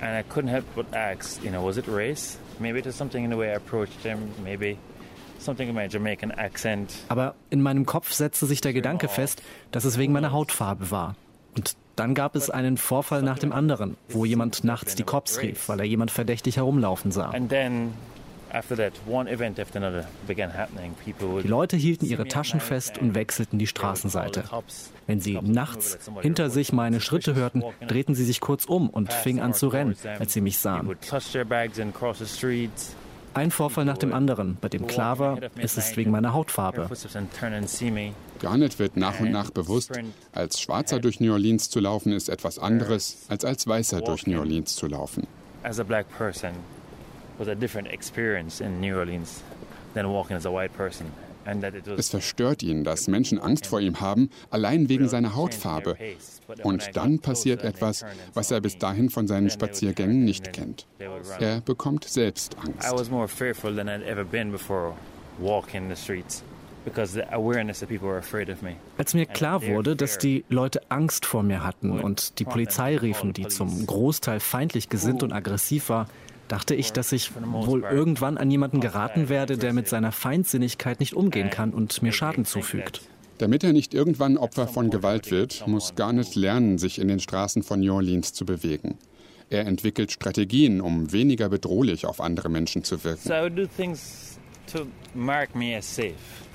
Aber in meinem Kopf setzte sich der Gedanke fest, dass es wegen meiner Hautfarbe war. Und dann gab es einen Vorfall nach dem anderen, wo jemand nachts die Cops rief, weil er jemand verdächtig herumlaufen sah. Die Leute hielten ihre Taschen fest und wechselten die Straßenseite. Wenn sie nachts hinter sich meine Schritte hörten, drehten sie sich kurz um und fingen an zu rennen, als sie mich sahen. Ein Vorfall nach dem anderen, bei dem klar war, es ist wegen meiner Hautfarbe. Garnett wird nach und nach bewusst, als Schwarzer durch New Orleans zu laufen, ist etwas anderes, als als Weißer durch New Orleans zu laufen. As a black person was a different experience in New Orleans than walking as a white person. Es verstört ihn, dass Menschen Angst vor ihm haben, allein wegen seiner Hautfarbe. Und dann passiert etwas, was er bis dahin von seinen Spaziergängen nicht kennt. Er bekommt selbst Angst. Als mir klar wurde, dass die Leute Angst vor mir hatten und die Polizei riefen, die zum Großteil feindlich gesinnt und aggressiv war, dachte ich, dass ich wohl irgendwann an jemanden geraten werde, der mit seiner Feindsinnigkeit nicht umgehen kann und mir Schaden zufügt. Damit er nicht irgendwann Opfer von Gewalt wird, muss Garnet lernen, sich in den Straßen von New Orleans zu bewegen. Er entwickelt Strategien, um weniger bedrohlich auf andere Menschen zu wirken.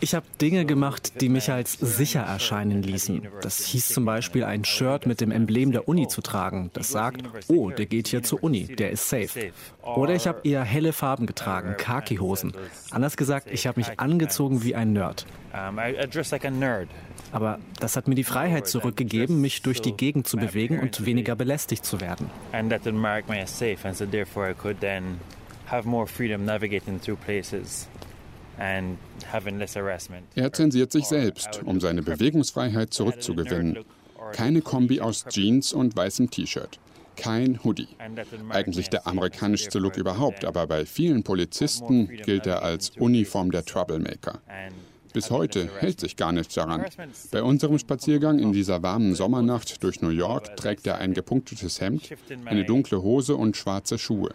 Ich habe Dinge gemacht, die mich als sicher erscheinen ließen. Das hieß zum Beispiel, ein Shirt mit dem Emblem der Uni zu tragen, das sagt, oh, der geht hier zur Uni, der ist safe. Oder ich habe eher helle Farben getragen, Khaki-Hosen. Anders gesagt, ich habe mich angezogen wie ein Nerd. Aber das hat mir die Freiheit zurückgegeben, mich durch die Gegend zu bewegen und weniger belästigt zu werden. And that didn't mark me as safe, and so therefore I could then have more freedom navigating through places. Er zensiert sich selbst, um seine Bewegungsfreiheit zurückzugewinnen. Keine Kombi aus Jeans und weißem T-Shirt. Kein Hoodie. Eigentlich der amerikanischste Look überhaupt, aber bei vielen Polizisten gilt er als Uniform der Troublemaker. Bis heute hält sich gar nichts daran. Bei unserem Spaziergang in dieser warmen Sommernacht durch New York trägt er ein gepunktetes Hemd, eine dunkle Hose und schwarze Schuhe.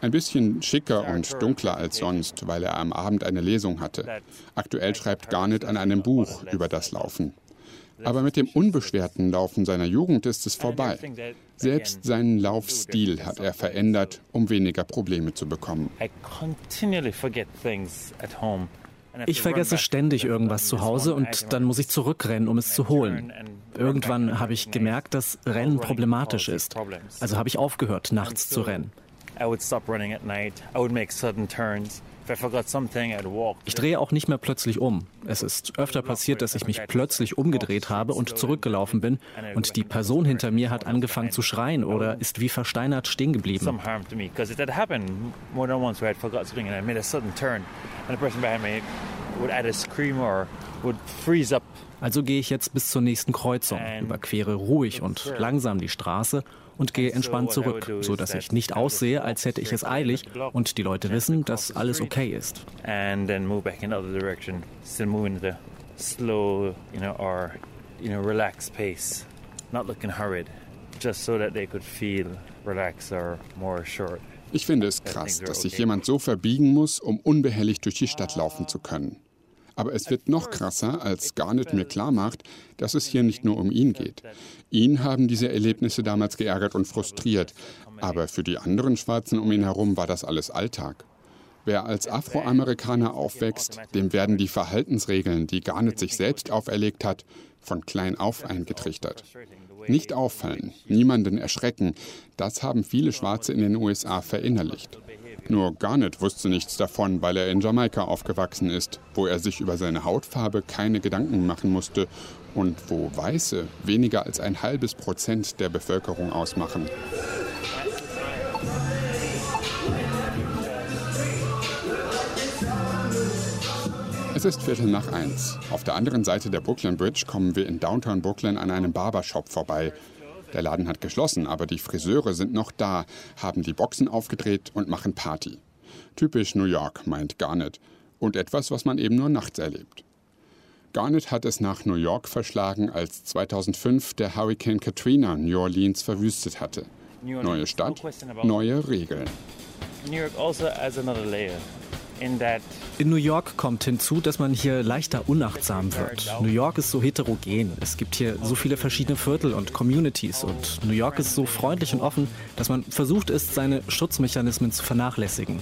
Ein bisschen schicker und dunkler als sonst, weil er am Abend eine Lesung hatte. Aktuell schreibt Garnett an einem Buch über das Laufen. Aber mit dem unbeschwerten Laufen seiner Jugend ist es vorbei. Selbst seinen Laufstil hat er verändert, um weniger Probleme zu bekommen. Ich vergesse ständig irgendwas zu Hause und dann muss ich zurückrennen, um es zu holen. Irgendwann habe ich gemerkt, dass Rennen problematisch ist. Also habe ich aufgehört, nachts zu rennen. Ich drehe auch nicht mehr plötzlich um. Es ist öfter passiert, dass ich mich plötzlich umgedreht habe und zurückgelaufen bin und die Person hinter mir hat angefangen zu schreien oder ist wie versteinert stehen geblieben. Also gehe ich jetzt bis zur nächsten Kreuzung, überquere ruhig und langsam die Straße und gehe entspannt zurück, so dass ich nicht aussehe, als hätte ich es eilig und die Leute wissen, dass alles okay ist. Slow, you know, or you know, relaxed pace, not looking hurried, just so that they could feel relaxed or more assured. Ich finde es krass, dass sich jemand so verbiegen muss, um unbehelligt durch die Stadt laufen zu können. Aber es wird noch krasser, als Garnet mir klar macht, dass es hier nicht nur um ihn geht. Ihn haben diese Erlebnisse damals geärgert und frustriert, aber für die anderen Schwarzen um ihn herum war das alles Alltag. Wer als Afroamerikaner aufwächst, dem werden die Verhaltensregeln, die Garnet sich selbst auferlegt hat, von klein auf eingetrichtert. Nicht auffallen, niemanden erschrecken, das haben viele Schwarze in den USA verinnerlicht. Nur Garnet wusste nichts davon, weil er in Jamaika aufgewachsen ist, wo er sich über seine Hautfarbe keine Gedanken machen musste und wo Weiße weniger als ein halbes Prozent der Bevölkerung ausmachen. Es ist Viertel nach eins. Auf der anderen Seite der Brooklyn Bridge kommen wir in Downtown Brooklyn an einem Barbershop vorbei. Der Laden hat geschlossen, aber die Friseure sind noch da, haben die Boxen aufgedreht und machen Party. Typisch New York, meint Garnett. Und etwas, was man eben nur nachts erlebt. Garnett hat es nach New York verschlagen, als 2005 der Hurricane Katrina New Orleans verwüstet hatte. Neue Stadt, neue Regeln. New York also adds another layer. In New York kommt hinzu, dass man hier leichter unachtsam wird. New York ist so heterogen. Es gibt hier so viele verschiedene Viertel und Communities. Und New York ist so freundlich und offen, dass man versucht ist, seine Schutzmechanismen zu vernachlässigen.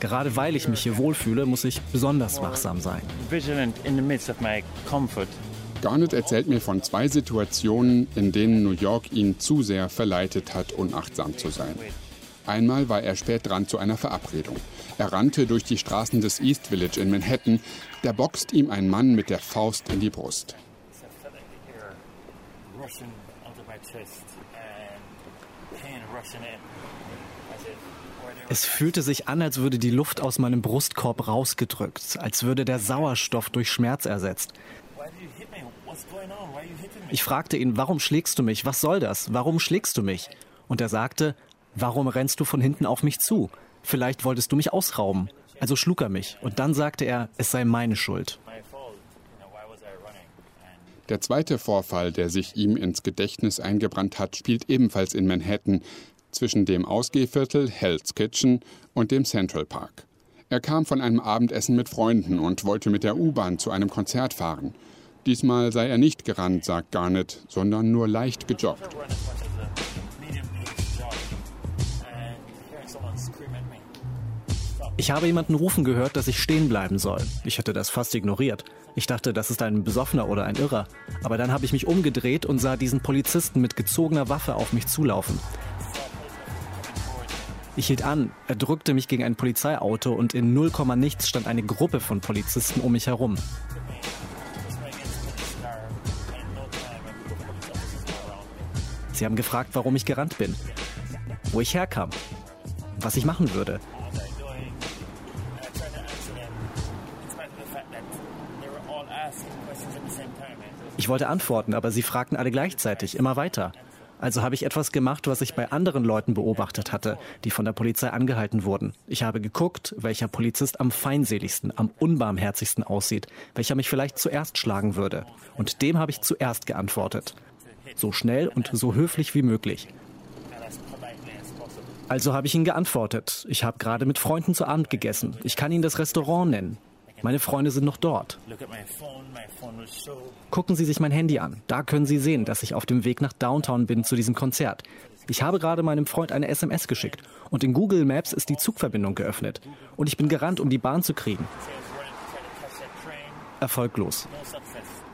Gerade weil ich mich hier wohlfühle, muss ich besonders wachsam sein. Garnett erzählt mir von zwei Situationen, in denen New York ihn zu sehr verleitet hat, unachtsam zu sein. Einmal war er spät dran zu einer Verabredung. Er rannte durch die Straßen des East Village in Manhattan. Da boxt ihm ein Mann mit der Faust in die Brust. Es fühlte sich an, als würde die Luft aus meinem Brustkorb rausgedrückt, als würde der Sauerstoff durch Schmerz ersetzt. Ich fragte ihn, warum schlägst du mich? Was soll das? Warum schlägst du mich? Und er sagte, Warum rennst du von hinten auf mich zu? Vielleicht wolltest du mich ausrauben. Also schlug er mich und dann sagte er, es sei meine Schuld. Der zweite Vorfall, der sich ihm ins Gedächtnis eingebrannt hat, spielt ebenfalls in Manhattan zwischen dem Ausgehviertel Hell's Kitchen und dem Central Park. Er kam von einem Abendessen mit Freunden und wollte mit der U-Bahn zu einem Konzert fahren. Diesmal sei er nicht gerannt, sagt Garnett, sondern nur leicht gejoggt. Ich habe jemanden rufen gehört, dass ich stehen bleiben soll. Ich hatte das fast ignoriert. Ich dachte, das ist ein Besoffener oder ein Irrer. Aber dann habe ich mich umgedreht und sah diesen Polizisten mit gezogener Waffe auf mich zulaufen. Ich hielt an, er drückte mich gegen ein Polizeiauto und in 0, nichts stand eine Gruppe von Polizisten um mich herum. Sie haben gefragt, warum ich gerannt bin, wo ich herkam, was ich machen würde. Ich wollte antworten, aber sie fragten alle gleichzeitig, immer weiter. Also habe ich etwas gemacht, was ich bei anderen Leuten beobachtet hatte, die von der Polizei angehalten wurden. Ich habe geguckt, welcher Polizist am feindseligsten, am unbarmherzigsten aussieht, welcher mich vielleicht zuerst schlagen würde. Und dem habe ich zuerst geantwortet. So schnell und so höflich wie möglich. Also habe ich ihn geantwortet. Ich habe gerade mit Freunden zu Abend gegessen. Ich kann Ihnen das Restaurant nennen. Meine Freunde sind noch dort. Gucken Sie sich mein Handy an. Da können Sie sehen, dass ich auf dem Weg nach Downtown bin zu diesem Konzert. Ich habe gerade meinem Freund eine SMS geschickt und in Google Maps ist die Zugverbindung geöffnet. Und ich bin gerannt, um die Bahn zu kriegen. Erfolglos.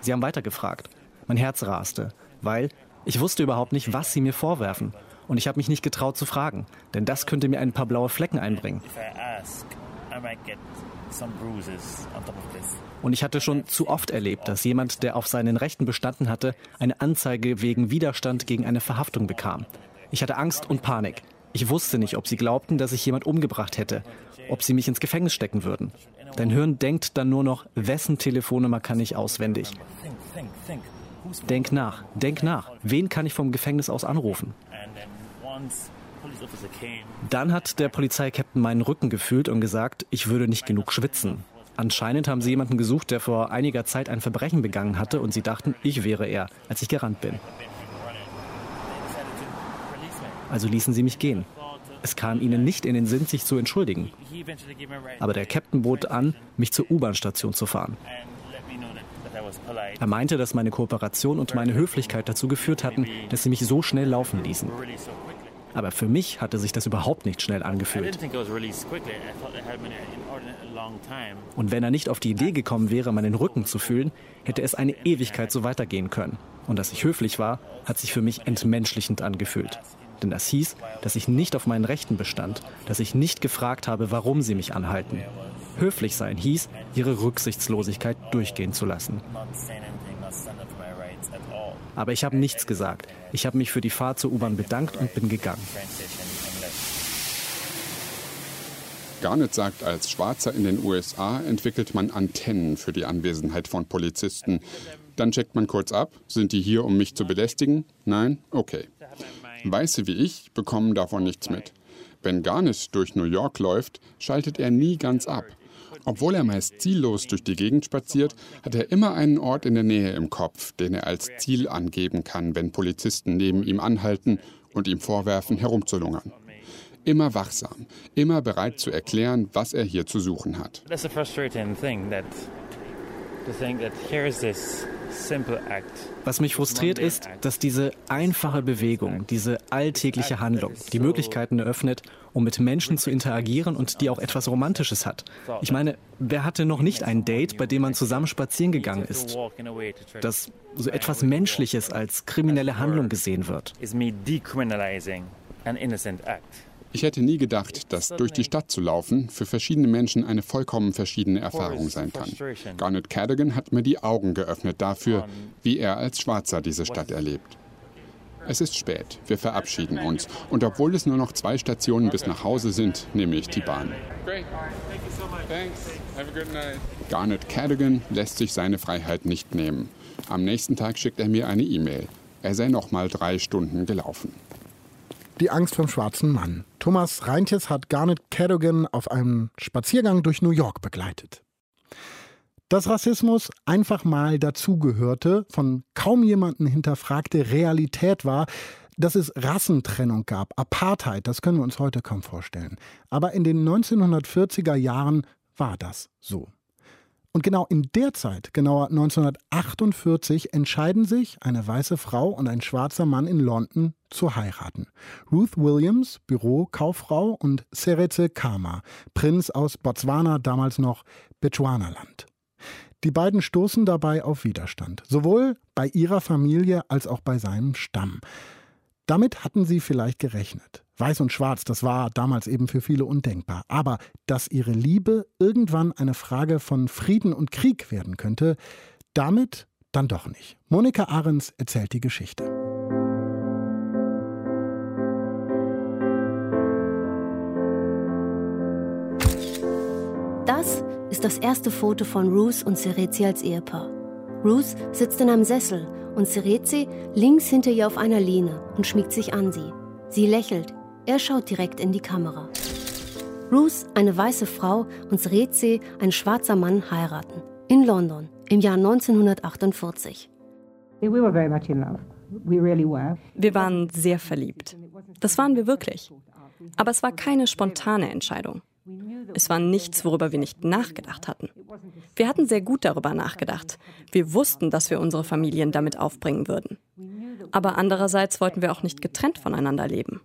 Sie haben weitergefragt. Mein Herz raste, weil ich wusste überhaupt nicht, was sie mir vorwerfen. Und ich habe mich nicht getraut zu fragen, denn das könnte mir ein paar blaue Flecken einbringen. Und ich hatte schon zu oft erlebt, dass jemand, der auf seinen Rechten bestanden hatte, eine Anzeige wegen Widerstand gegen eine Verhaftung bekam. Ich hatte Angst und Panik. Ich wusste nicht, ob sie glaubten, dass ich jemand umgebracht hätte, ob sie mich ins Gefängnis stecken würden. Dein Hirn denkt dann nur noch, wessen Telefonnummer kann ich auswendig? Denk nach, denk nach. Wen kann ich vom Gefängnis aus anrufen? Dann hat der Polizeikapitän meinen Rücken gefühlt und gesagt, ich würde nicht genug schwitzen. Anscheinend haben sie jemanden gesucht, der vor einiger Zeit ein Verbrechen begangen hatte und sie dachten, ich wäre er, als ich gerannt bin. Also ließen sie mich gehen. Es kam ihnen nicht in den Sinn, sich zu entschuldigen. Aber der Captain bot an, mich zur U-Bahn-Station zu fahren. Er meinte, dass meine Kooperation und meine Höflichkeit dazu geführt hatten, dass sie mich so schnell laufen ließen. Aber für mich hatte sich das überhaupt nicht schnell angefühlt. Und wenn er nicht auf die Idee gekommen wäre, meinen Rücken zu fühlen, hätte es eine Ewigkeit so weitergehen können. Und dass ich höflich war, hat sich für mich entmenschlichend angefühlt. Denn das hieß, dass ich nicht auf meinen Rechten bestand, dass ich nicht gefragt habe, warum sie mich anhalten. Höflich sein hieß, ihre Rücksichtslosigkeit durchgehen zu lassen. Aber ich habe nichts gesagt. Ich habe mich für die Fahrt zur U-Bahn bedankt und bin gegangen. Garnett sagt, als Schwarzer in den USA entwickelt man Antennen für die Anwesenheit von Polizisten. Dann checkt man kurz ab, sind die hier, um mich zu belästigen? Nein? Okay. Weiße wie ich bekommen davon nichts mit. Wenn Garnett durch New York läuft, schaltet er nie ganz ab. Obwohl er meist ziellos durch die Gegend spaziert, hat er immer einen Ort in der Nähe im Kopf, den er als Ziel angeben kann, wenn Polizisten neben ihm anhalten und ihm vorwerfen, herumzulungern. Immer wachsam, immer bereit zu erklären, was er hier zu suchen hat. That's a frustrating thing that to think that here's this was mich frustriert ist, dass diese einfache Bewegung, diese alltägliche Handlung die Möglichkeiten eröffnet, um mit Menschen zu interagieren und die auch etwas Romantisches hat. Ich meine, wer hatte noch nicht ein Date, bei dem man zusammen spazieren gegangen ist, dass so etwas Menschliches als kriminelle Handlung gesehen wird? Ich hätte nie gedacht, dass durch die Stadt zu laufen für verschiedene Menschen eine vollkommen verschiedene Erfahrung sein kann. Garnet Cadogan hat mir die Augen geöffnet dafür, wie er als Schwarzer diese Stadt erlebt. Es ist spät, wir verabschieden uns. Und obwohl es nur noch zwei Stationen bis nach Hause sind, nehme ich die Bahn. Garnet Cadogan lässt sich seine Freiheit nicht nehmen. Am nächsten Tag schickt er mir eine E-Mail. Er sei noch mal drei Stunden gelaufen. Die Angst vom schwarzen Mann. Thomas Reintjes hat Garnet Cadogan auf einem Spaziergang durch New York begleitet. Dass Rassismus einfach mal dazugehörte, von kaum jemanden hinterfragte Realität war, dass es Rassentrennung gab, Apartheid, das können wir uns heute kaum vorstellen. Aber in den 1940er Jahren war das so. Und genau in der Zeit, genauer 1948, entscheiden sich eine weiße Frau und ein schwarzer Mann in London zu heiraten. Ruth Williams, Bürokauffrau, und Seretse Kama, Prinz aus Botswana, damals noch Bechuanaland. Die beiden stoßen dabei auf Widerstand, sowohl bei ihrer Familie als auch bei seinem Stamm. Damit hatten sie vielleicht gerechnet. Weiß und Schwarz, das war damals eben für viele undenkbar. Aber dass ihre Liebe irgendwann eine Frage von Frieden und Krieg werden könnte, damit dann doch nicht. Monika Ahrens erzählt die Geschichte. Das ist das erste Foto von Ruth und Serezi als Ehepaar. Ruth sitzt in einem Sessel und Serezi links hinter ihr auf einer Lehne und schmiegt sich an sie. Sie lächelt, er schaut direkt in die Kamera. Ruth, eine weiße Frau, und Serezi, ein schwarzer Mann, heiraten. In London im Jahr 1948. Wir waren sehr verliebt. Das waren wir wirklich. Aber es war keine spontane Entscheidung. Es war nichts, worüber wir nicht nachgedacht hatten. Wir hatten sehr gut darüber nachgedacht. Wir wussten, dass wir unsere Familien damit aufbringen würden. Aber andererseits wollten wir auch nicht getrennt voneinander leben.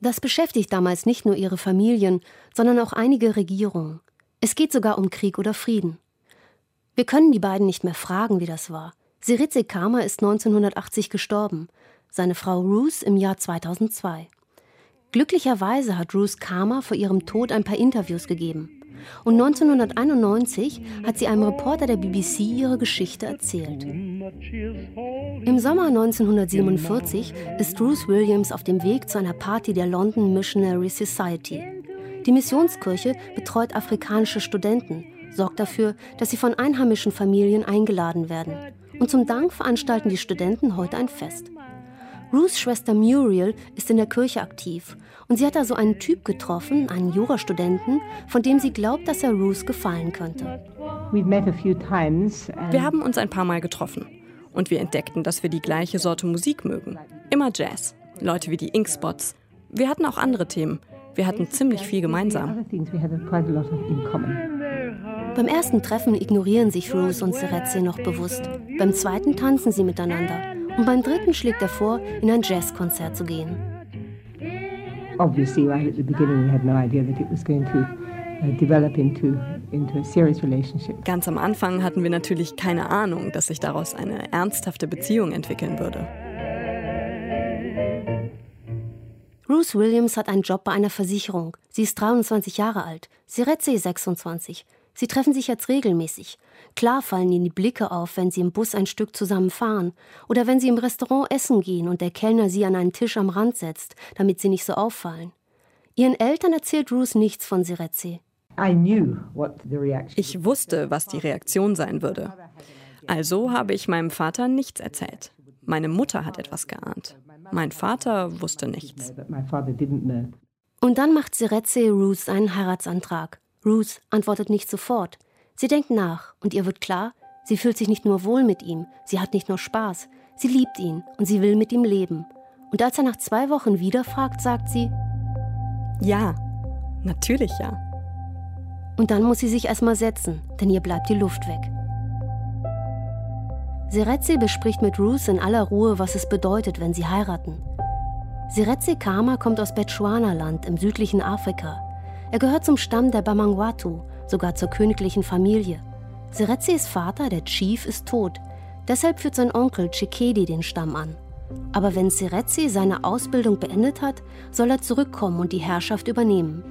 Das beschäftigt damals nicht nur ihre Familien, sondern auch einige Regierungen. Es geht sogar um Krieg oder Frieden. Wir können die beiden nicht mehr fragen, wie das war. Siritze Kama ist 1980 gestorben, seine Frau Ruth im Jahr 2002. Glücklicherweise hat Ruth Karma vor ihrem Tod ein paar Interviews gegeben. Und 1991 hat sie einem Reporter der BBC ihre Geschichte erzählt. Im Sommer 1947 ist Ruth Williams auf dem Weg zu einer Party der London Missionary Society. Die Missionskirche betreut afrikanische Studenten, sorgt dafür, dass sie von einheimischen Familien eingeladen werden. Und zum Dank veranstalten die Studenten heute ein Fest. Ruths Schwester Muriel ist in der Kirche aktiv und sie hat da so einen Typ getroffen, einen Jurastudenten, von dem sie glaubt, dass er Ruth gefallen könnte. Wir haben uns ein paar Mal getroffen und wir entdeckten, dass wir die gleiche Sorte Musik mögen. Immer Jazz, Leute wie die Inkspots. Wir hatten auch andere Themen. Wir hatten ziemlich viel gemeinsam. Beim ersten Treffen ignorieren sich Ruth und Seretse noch bewusst. Beim zweiten tanzen sie miteinander. Und beim dritten schlägt er vor, in ein Jazzkonzert zu gehen. Obviously, right at the beginning, we had no idea that it was going to uh, develop into Ganz am Anfang hatten wir natürlich keine Ahnung, dass sich daraus eine ernsthafte Beziehung entwickeln würde. Ruth Williams hat einen Job bei einer Versicherung. Sie ist 23 Jahre alt. Siretse 26. Sie treffen sich jetzt regelmäßig. Klar fallen ihnen die Blicke auf, wenn sie im Bus ein Stück zusammen fahren oder wenn sie im Restaurant essen gehen und der Kellner sie an einen Tisch am Rand setzt, damit sie nicht so auffallen. Ihren Eltern erzählt Ruth nichts von Sirezi. Ich wusste, was die Reaktion sein würde. Also habe ich meinem Vater nichts erzählt. Meine Mutter hat etwas geahnt. Mein Vater wusste nichts. Und dann macht Sirezi Ruth einen Heiratsantrag. Ruth antwortet nicht sofort. Sie denkt nach und ihr wird klar, sie fühlt sich nicht nur wohl mit ihm, sie hat nicht nur Spaß, sie liebt ihn und sie will mit ihm leben. Und als er nach zwei Wochen wieder fragt, sagt sie, ja, natürlich ja. Und dann muss sie sich erstmal setzen, denn ihr bleibt die Luft weg. Seretse bespricht mit Ruth in aller Ruhe, was es bedeutet, wenn sie heiraten. Seretse Kama kommt aus Bechuanaland im südlichen Afrika. Er gehört zum Stamm der Bamangwatu, sogar zur königlichen Familie. Serezes Vater, der Chief, ist tot. Deshalb führt sein Onkel Chikedi den Stamm an. Aber wenn Seretse seine Ausbildung beendet hat, soll er zurückkommen und die Herrschaft übernehmen.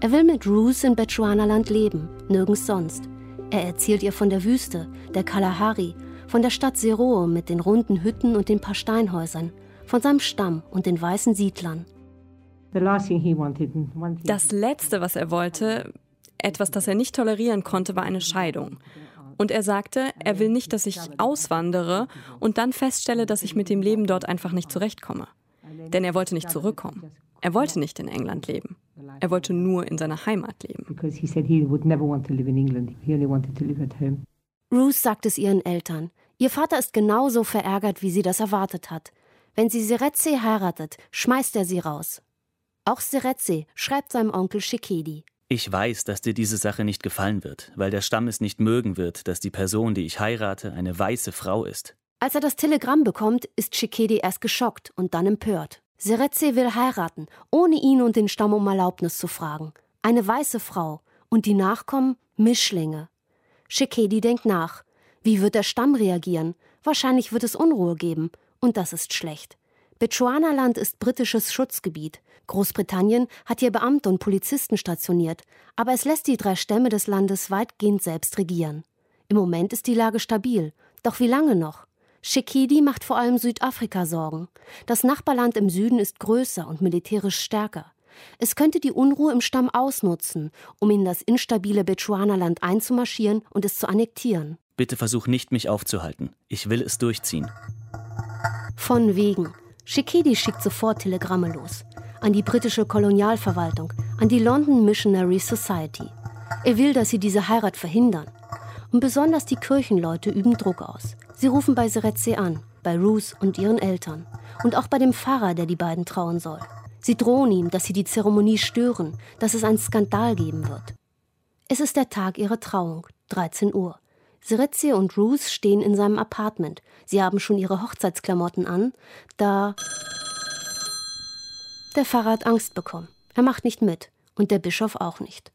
Er will mit Ruth in Bechuanaland leben, nirgends sonst. Er erzählt ihr von der Wüste, der Kalahari, von der Stadt Seroe mit den runden Hütten und den paar Steinhäusern, von seinem Stamm und den weißen Siedlern. Das Letzte, was er wollte, etwas, das er nicht tolerieren konnte, war eine Scheidung. Und er sagte, er will nicht, dass ich auswandere und dann feststelle, dass ich mit dem Leben dort einfach nicht zurechtkomme. Denn er wollte nicht zurückkommen. Er wollte nicht in England leben. Er wollte nur in seiner Heimat leben. Ruth sagt es ihren Eltern. Ihr Vater ist genauso verärgert, wie sie das erwartet hat. Wenn sie Seretse heiratet, schmeißt er sie raus. Auch Seretse schreibt seinem Onkel Shikedi. Ich weiß, dass dir diese Sache nicht gefallen wird, weil der Stamm es nicht mögen wird, dass die Person, die ich heirate, eine weiße Frau ist. Als er das Telegramm bekommt, ist Chikedi erst geschockt und dann empört. Seretse will heiraten, ohne ihn und den Stamm um Erlaubnis zu fragen. Eine weiße Frau. Und die Nachkommen Mischlinge. Chikedi denkt nach. Wie wird der Stamm reagieren? Wahrscheinlich wird es Unruhe geben. Und das ist schlecht. Bechuanaland ist britisches Schutzgebiet. Großbritannien hat hier Beamte und Polizisten stationiert, aber es lässt die drei Stämme des Landes weitgehend selbst regieren. Im Moment ist die Lage stabil, doch wie lange noch? Shekidi macht vor allem Südafrika Sorgen. Das Nachbarland im Süden ist größer und militärisch stärker. Es könnte die Unruhe im Stamm ausnutzen, um in das instabile Bechuanaland einzumarschieren und es zu annektieren. Bitte versuch nicht, mich aufzuhalten. Ich will es durchziehen. Von wegen. Shekidi schickt sofort Telegramme los an die britische Kolonialverwaltung, an die London Missionary Society. Er will, dass sie diese Heirat verhindern. Und besonders die Kirchenleute üben Druck aus. Sie rufen bei Seretse an, bei Ruth und ihren Eltern. Und auch bei dem Pfarrer, der die beiden trauen soll. Sie drohen ihm, dass sie die Zeremonie stören, dass es einen Skandal geben wird. Es ist der Tag ihrer Trauung, 13 Uhr. Seretse und Ruth stehen in seinem Apartment. Sie haben schon ihre Hochzeitsklamotten an, da der Pfarrer hat Angst bekommen. Er macht nicht mit und der Bischof auch nicht.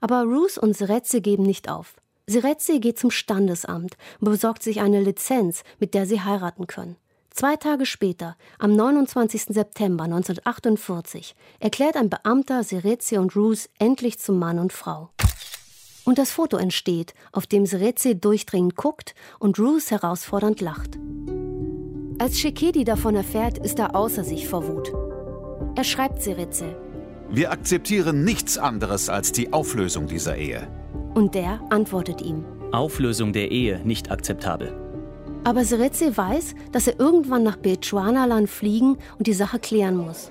Aber Ruth und Seretse geben nicht auf. Seretse geht zum Standesamt und besorgt sich eine Lizenz, mit der sie heiraten können. Zwei Tage später, am 29. September 1948, erklärt ein Beamter Seretse und Ruth endlich zum Mann und Frau. Und das Foto entsteht, auf dem Seretse durchdringend guckt und Ruth herausfordernd lacht. Als Shekedi davon erfährt, ist er außer sich vor Wut. Er schreibt Siritze. Wir akzeptieren nichts anderes als die Auflösung dieser Ehe. Und der antwortet ihm. Auflösung der Ehe nicht akzeptabel. Aber Seretse weiß, dass er irgendwann nach Bechuanaland fliegen und die Sache klären muss.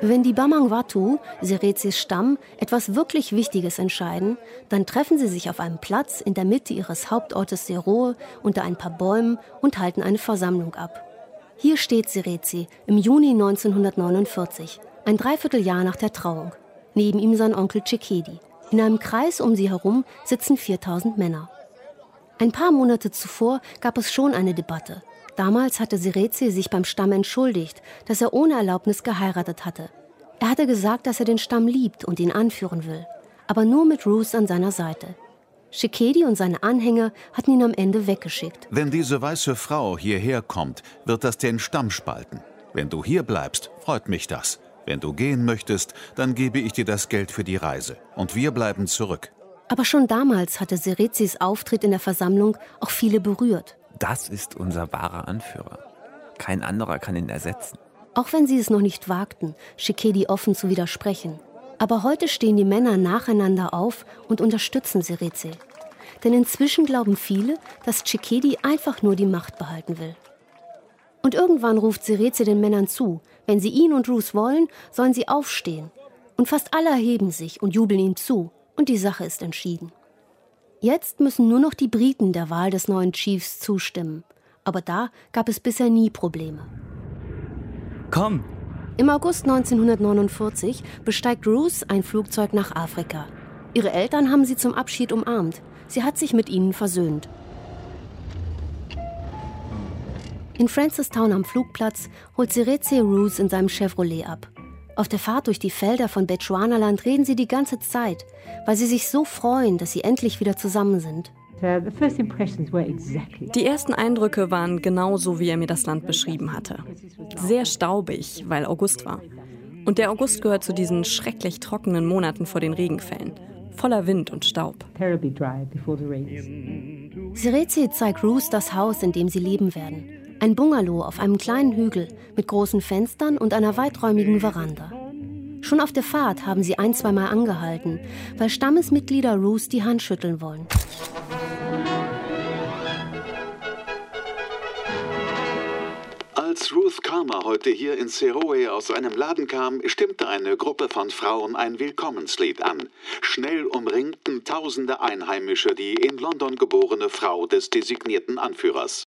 Wenn die Bamangwatu, Serezes Stamm, etwas wirklich Wichtiges entscheiden, dann treffen sie sich auf einem Platz in der Mitte ihres Hauptortes Seroe unter ein paar Bäumen und halten eine Versammlung ab. Hier steht Sirezi im Juni 1949, ein Dreivierteljahr nach der Trauung. Neben ihm sein Onkel Cekedi. In einem Kreis um sie herum sitzen 4000 Männer. Ein paar Monate zuvor gab es schon eine Debatte. Damals hatte Sirezi sich beim Stamm entschuldigt, dass er ohne Erlaubnis geheiratet hatte. Er hatte gesagt, dass er den Stamm liebt und ihn anführen will, aber nur mit Ruth an seiner Seite. Shikedi und seine Anhänger hatten ihn am Ende weggeschickt. Wenn diese weiße Frau hierher kommt, wird das den Stamm spalten. Wenn du hier bleibst, freut mich das. Wenn du gehen möchtest, dann gebe ich dir das Geld für die Reise. Und wir bleiben zurück. Aber schon damals hatte Serezis Auftritt in der Versammlung auch viele berührt. Das ist unser wahrer Anführer. Kein anderer kann ihn ersetzen. Auch wenn sie es noch nicht wagten, Shikedi offen zu widersprechen. Aber heute stehen die Männer nacheinander auf und unterstützen Seretse. Denn inzwischen glauben viele, dass Chikedi einfach nur die Macht behalten will. Und irgendwann ruft Seretse den Männern zu, wenn sie ihn und Ruth wollen, sollen sie aufstehen. Und fast alle erheben sich und jubeln ihm zu, und die Sache ist entschieden. Jetzt müssen nur noch die Briten der Wahl des neuen Chiefs zustimmen. Aber da gab es bisher nie Probleme. Komm! Im August 1949 besteigt Ruth ein Flugzeug nach Afrika. Ihre Eltern haben sie zum Abschied umarmt. Sie hat sich mit ihnen versöhnt. In Francistown am Flugplatz holt Sireze Roos in seinem Chevrolet ab. Auf der Fahrt durch die Felder von Bechuanaland reden sie die ganze Zeit, weil sie sich so freuen, dass sie endlich wieder zusammen sind. Die ersten Eindrücke waren genauso, wie er mir das Land beschrieben hatte. Sehr staubig, weil August war. Und der August gehört zu diesen schrecklich trockenen Monaten vor den Regenfällen. Voller Wind und Staub. Sirezi zeigt Ruth das Haus, in dem sie leben werden. Ein Bungalow auf einem kleinen Hügel mit großen Fenstern und einer weiträumigen Veranda. Schon auf der Fahrt haben sie ein, zweimal angehalten, weil Stammesmitglieder Ruth die Hand schütteln wollen. Als Ruth Karma heute hier in Seroe aus einem Laden kam, stimmte eine Gruppe von Frauen ein Willkommenslied an. Schnell umringten tausende Einheimische die in London geborene Frau des designierten Anführers.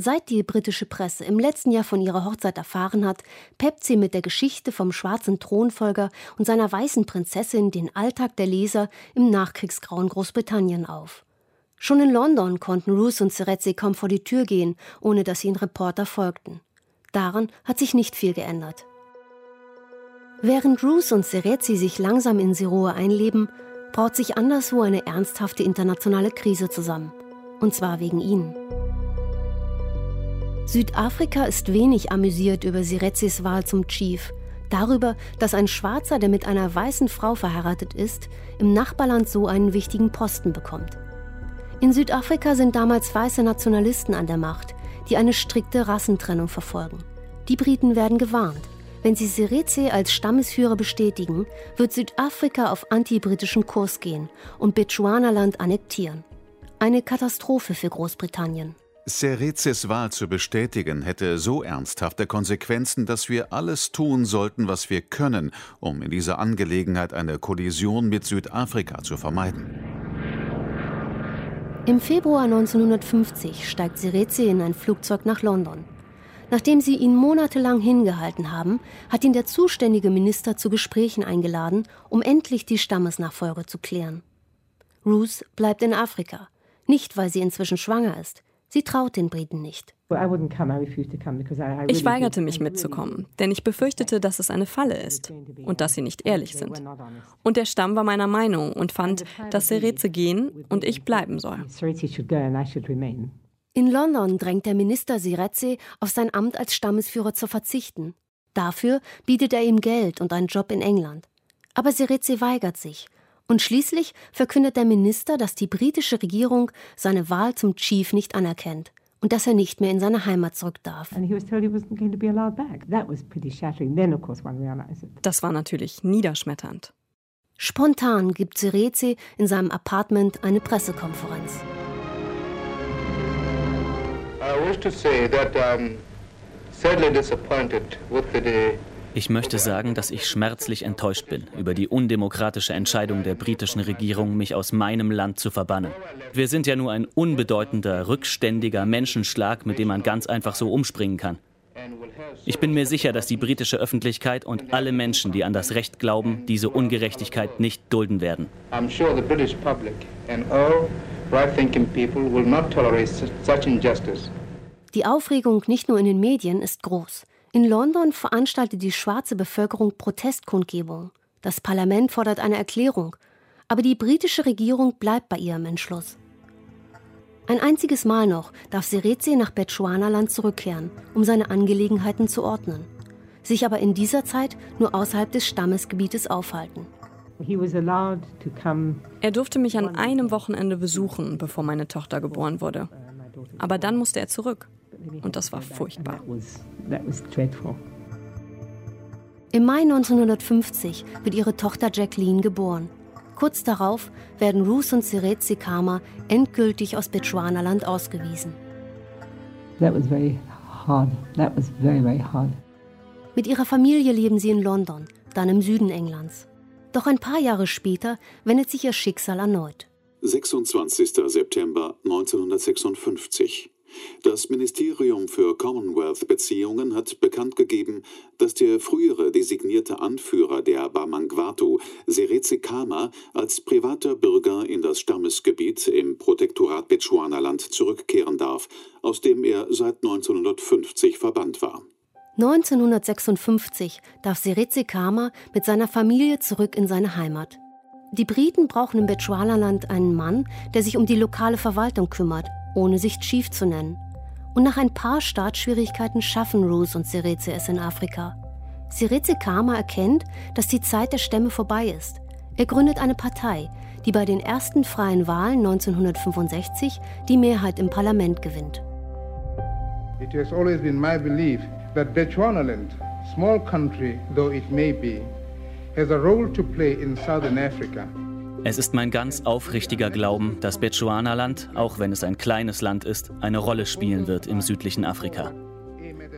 Seit die britische Presse im letzten Jahr von ihrer Hochzeit erfahren hat, peppt sie mit der Geschichte vom schwarzen Thronfolger und seiner weißen Prinzessin den Alltag der Leser im nachkriegsgrauen Großbritannien auf. Schon in London konnten Ruth und Seretse kaum vor die Tür gehen, ohne dass ihnen Reporter folgten. Daran hat sich nicht viel geändert. Während Ruth und Seretse sich langsam in Siroe einleben, braut sich anderswo eine ernsthafte internationale Krise zusammen. Und zwar wegen ihnen. Südafrika ist wenig amüsiert über Sirezis Wahl zum Chief. Darüber, dass ein Schwarzer, der mit einer weißen Frau verheiratet ist, im Nachbarland so einen wichtigen Posten bekommt. In Südafrika sind damals weiße Nationalisten an der Macht, die eine strikte Rassentrennung verfolgen. Die Briten werden gewarnt. Wenn sie Sireze als Stammesführer bestätigen, wird Südafrika auf antibritischen Kurs gehen und Bechuanaland annektieren. Eine Katastrophe für Großbritannien. Serezes Wahl zu bestätigen hätte so ernsthafte Konsequenzen, dass wir alles tun sollten, was wir können, um in dieser Angelegenheit eine Kollision mit Südafrika zu vermeiden. Im Februar 1950 steigt Seretse in ein Flugzeug nach London. Nachdem sie ihn monatelang hingehalten haben, hat ihn der zuständige Minister zu Gesprächen eingeladen, um endlich die Stammesnachfolge zu klären. Ruth bleibt in Afrika, nicht weil sie inzwischen schwanger ist. Sie traut den Briten nicht. Ich weigerte mich mitzukommen, denn ich befürchtete, dass es eine Falle ist und dass sie nicht ehrlich sind. Und der Stamm war meiner Meinung und fand, dass Sereze gehen und ich bleiben soll. In London drängt der Minister Sireze auf sein Amt als Stammesführer zu verzichten. Dafür bietet er ihm Geld und einen Job in England. Aber Sireze weigert sich und schließlich verkündet der Minister, dass die britische Regierung seine Wahl zum Chief nicht anerkennt und dass er nicht mehr in seine Heimat zurück darf. Das war natürlich niederschmetternd. Spontan gibt Sereze in seinem Apartment eine Pressekonferenz. I wish to say that I'm sadly disappointed with the ich möchte sagen, dass ich schmerzlich enttäuscht bin über die undemokratische Entscheidung der britischen Regierung, mich aus meinem Land zu verbannen. Wir sind ja nur ein unbedeutender, rückständiger Menschenschlag, mit dem man ganz einfach so umspringen kann. Ich bin mir sicher, dass die britische Öffentlichkeit und alle Menschen, die an das Recht glauben, diese Ungerechtigkeit nicht dulden werden. I'm sure the British public and all right-thinking people will not tolerate such injustice. Die Aufregung nicht nur in den Medien ist groß. In London veranstaltet die schwarze Bevölkerung Protestkundgebung. Das Parlament fordert eine Erklärung, aber die britische Regierung bleibt bei ihrem Entschluss. Ein einziges Mal noch darf Seretse nach Bechuanaland zurückkehren, um seine Angelegenheiten zu ordnen. sich aber in dieser Zeit nur außerhalb des Stammesgebietes aufhalten. Er durfte mich an einem Wochenende besuchen, bevor meine Tochter geboren wurde. Aber dann musste er zurück. Und das war furchtbar. Im Mai 1950 wird ihre Tochter Jacqueline geboren. Kurz darauf werden Ruth und Seretse Kama endgültig aus Bechuanaland ausgewiesen. That was very hard. That was very, very hard. Mit ihrer Familie leben sie in London, dann im Süden Englands. Doch ein paar Jahre später wendet sich ihr Schicksal erneut. 26. September 1956. Das Ministerium für Commonwealth-Beziehungen hat bekannt gegeben, dass der frühere designierte Anführer der Bamangwato, Seretse Kama, als privater Bürger in das Stammesgebiet im Protektorat Bechuanaland zurückkehren darf, aus dem er seit 1950 verbannt war. 1956 darf Seretse Kama mit seiner Familie zurück in seine Heimat. Die Briten brauchen im Bechuanaland einen Mann, der sich um die lokale Verwaltung kümmert ohne sich Chief zu nennen. Und nach ein paar Startschwierigkeiten schaffen Ruth und Seretse es in Afrika. Seretse Kama erkennt, dass die Zeit der Stämme vorbei ist. Er gründet eine Partei, die bei den ersten freien Wahlen 1965 die Mehrheit im Parlament gewinnt. It has always been my belief that Bechuanaland, small country though it may be, has a role to play in southern Africa. Es ist mein ganz aufrichtiger Glauben, dass Bechuanaland, auch wenn es ein kleines Land ist, eine Rolle spielen wird im südlichen Afrika.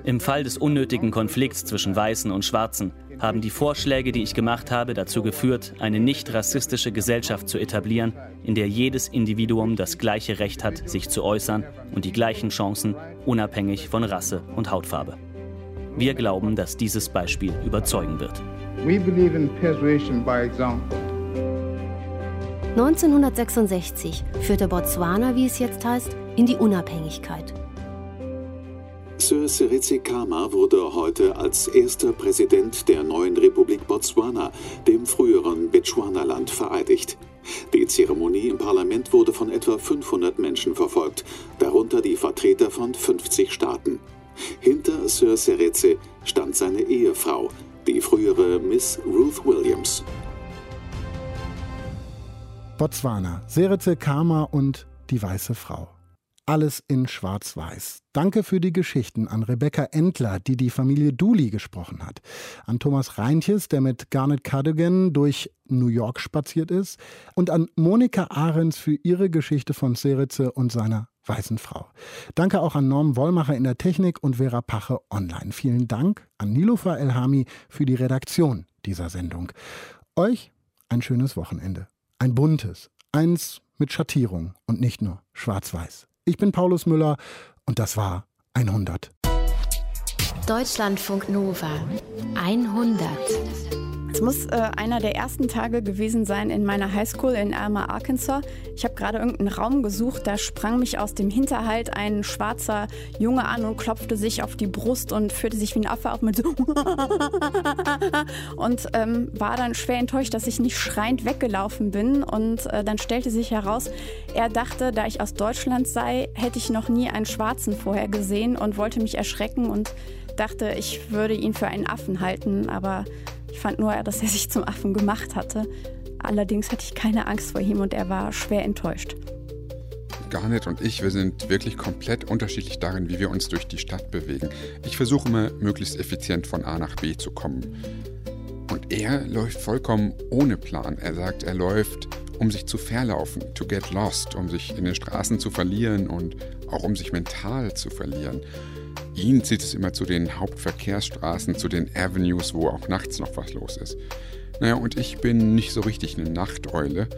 Im Fall des unnötigen Konflikts zwischen Weißen und Schwarzen haben die Vorschläge, die ich gemacht habe, dazu geführt, eine nicht rassistische Gesellschaft zu etablieren, in der jedes Individuum das gleiche Recht hat, sich zu äußern und die gleichen Chancen, unabhängig von Rasse und Hautfarbe. Wir glauben, dass dieses Beispiel überzeugen wird. We believe in persuasion by example. 1966 führte Botswana, wie es jetzt heißt, in die Unabhängigkeit. Sir Seretse Khama wurde heute als erster Präsident der neuen Republik Botswana, dem früheren Bechuanaland, vereidigt. Die Zeremonie im Parlament wurde von etwa 500 Menschen verfolgt, darunter die Vertreter von 50 Staaten. Hinter Sir Seretse stand seine Ehefrau, die frühere Miss Ruth Williams. Botswana, Seretse Kama und die weiße Frau. Alles in Schwarz-Weiß. Danke für die Geschichten an Rebecca Entler, die die Familie Dooley gesprochen hat. An Thomas Reintjes, der mit Garnet Cardigan durch New York spaziert ist. Und an Monika Ahrens für ihre Geschichte von Seretse und seiner weißen Frau. Danke auch an Norm Wollmacher in der Technik und Vera Pache online. Vielen Dank an Nilofer Elhami für die Redaktion dieser Sendung. Euch ein schönes Wochenende. Ein buntes, eins mit Schattierung und nicht nur schwarz-weiß. Ich bin Paulus Müller und das war 100. Deutschlandfunk Nova 100. Es muss äh, einer der ersten Tage gewesen sein in meiner Highschool in Alma, Arkansas. Ich habe gerade irgendeinen Raum gesucht, da sprang mich aus dem Hinterhalt ein schwarzer Junge an und klopfte sich auf die Brust und führte sich wie ein Affe auf mit so und ähm, war dann schwer enttäuscht, dass ich nicht schreiend weggelaufen bin. Und äh, dann stellte sich heraus, er dachte, da ich aus Deutschland sei, hätte ich noch nie einen Schwarzen vorher gesehen und wollte mich erschrecken und dachte, ich würde ihn für einen Affen halten, aber ich fand nur, dass er sich zum Affen gemacht hatte. Allerdings hatte ich keine Angst vor ihm und er war schwer enttäuscht. Garnet und ich, wir sind wirklich komplett unterschiedlich darin, wie wir uns durch die Stadt bewegen. Ich versuche immer, möglichst effizient von A nach B zu kommen. Und er läuft vollkommen ohne Plan. Er sagt, er läuft, um sich zu verlaufen, to get lost, um sich in den Straßen zu verlieren und auch um sich mental zu verlieren. Ihn zieht es immer zu den Hauptverkehrsstraßen, zu den Avenues, wo auch nachts noch was los ist. Naja, und ich bin nicht so richtig eine Nachteule.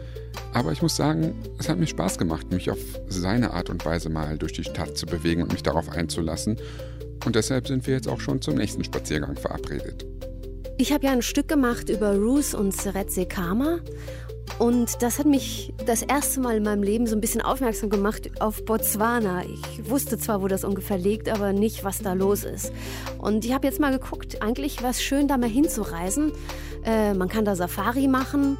Aber ich muss sagen, es hat mir Spaß gemacht, mich auf seine Art und Weise mal durch die Stadt zu bewegen und mich darauf einzulassen. Und deshalb sind wir jetzt auch schon zum nächsten Spaziergang verabredet. Ich habe ja ein Stück gemacht über Ruth und Seretse Kama und das hat mich das erste Mal in meinem Leben so ein bisschen aufmerksam gemacht auf Botswana. Ich wusste zwar, wo das ungefähr liegt, aber nicht, was da los ist. Und ich habe jetzt mal geguckt, eigentlich wäre es schön, da mal hinzureisen. Äh, man kann da Safari machen.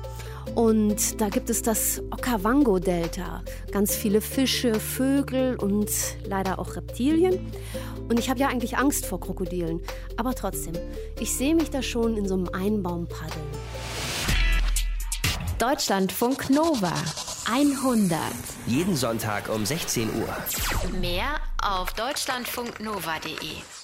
Und da gibt es das Okavango-Delta. Ganz viele Fische, Vögel und leider auch Reptilien. Und ich habe ja eigentlich Angst vor Krokodilen. Aber trotzdem, ich sehe mich da schon in so einem Einbaum paddeln. Deutschlandfunk Nova 100. Jeden Sonntag um 16 Uhr. Mehr auf deutschlandfunknova.de.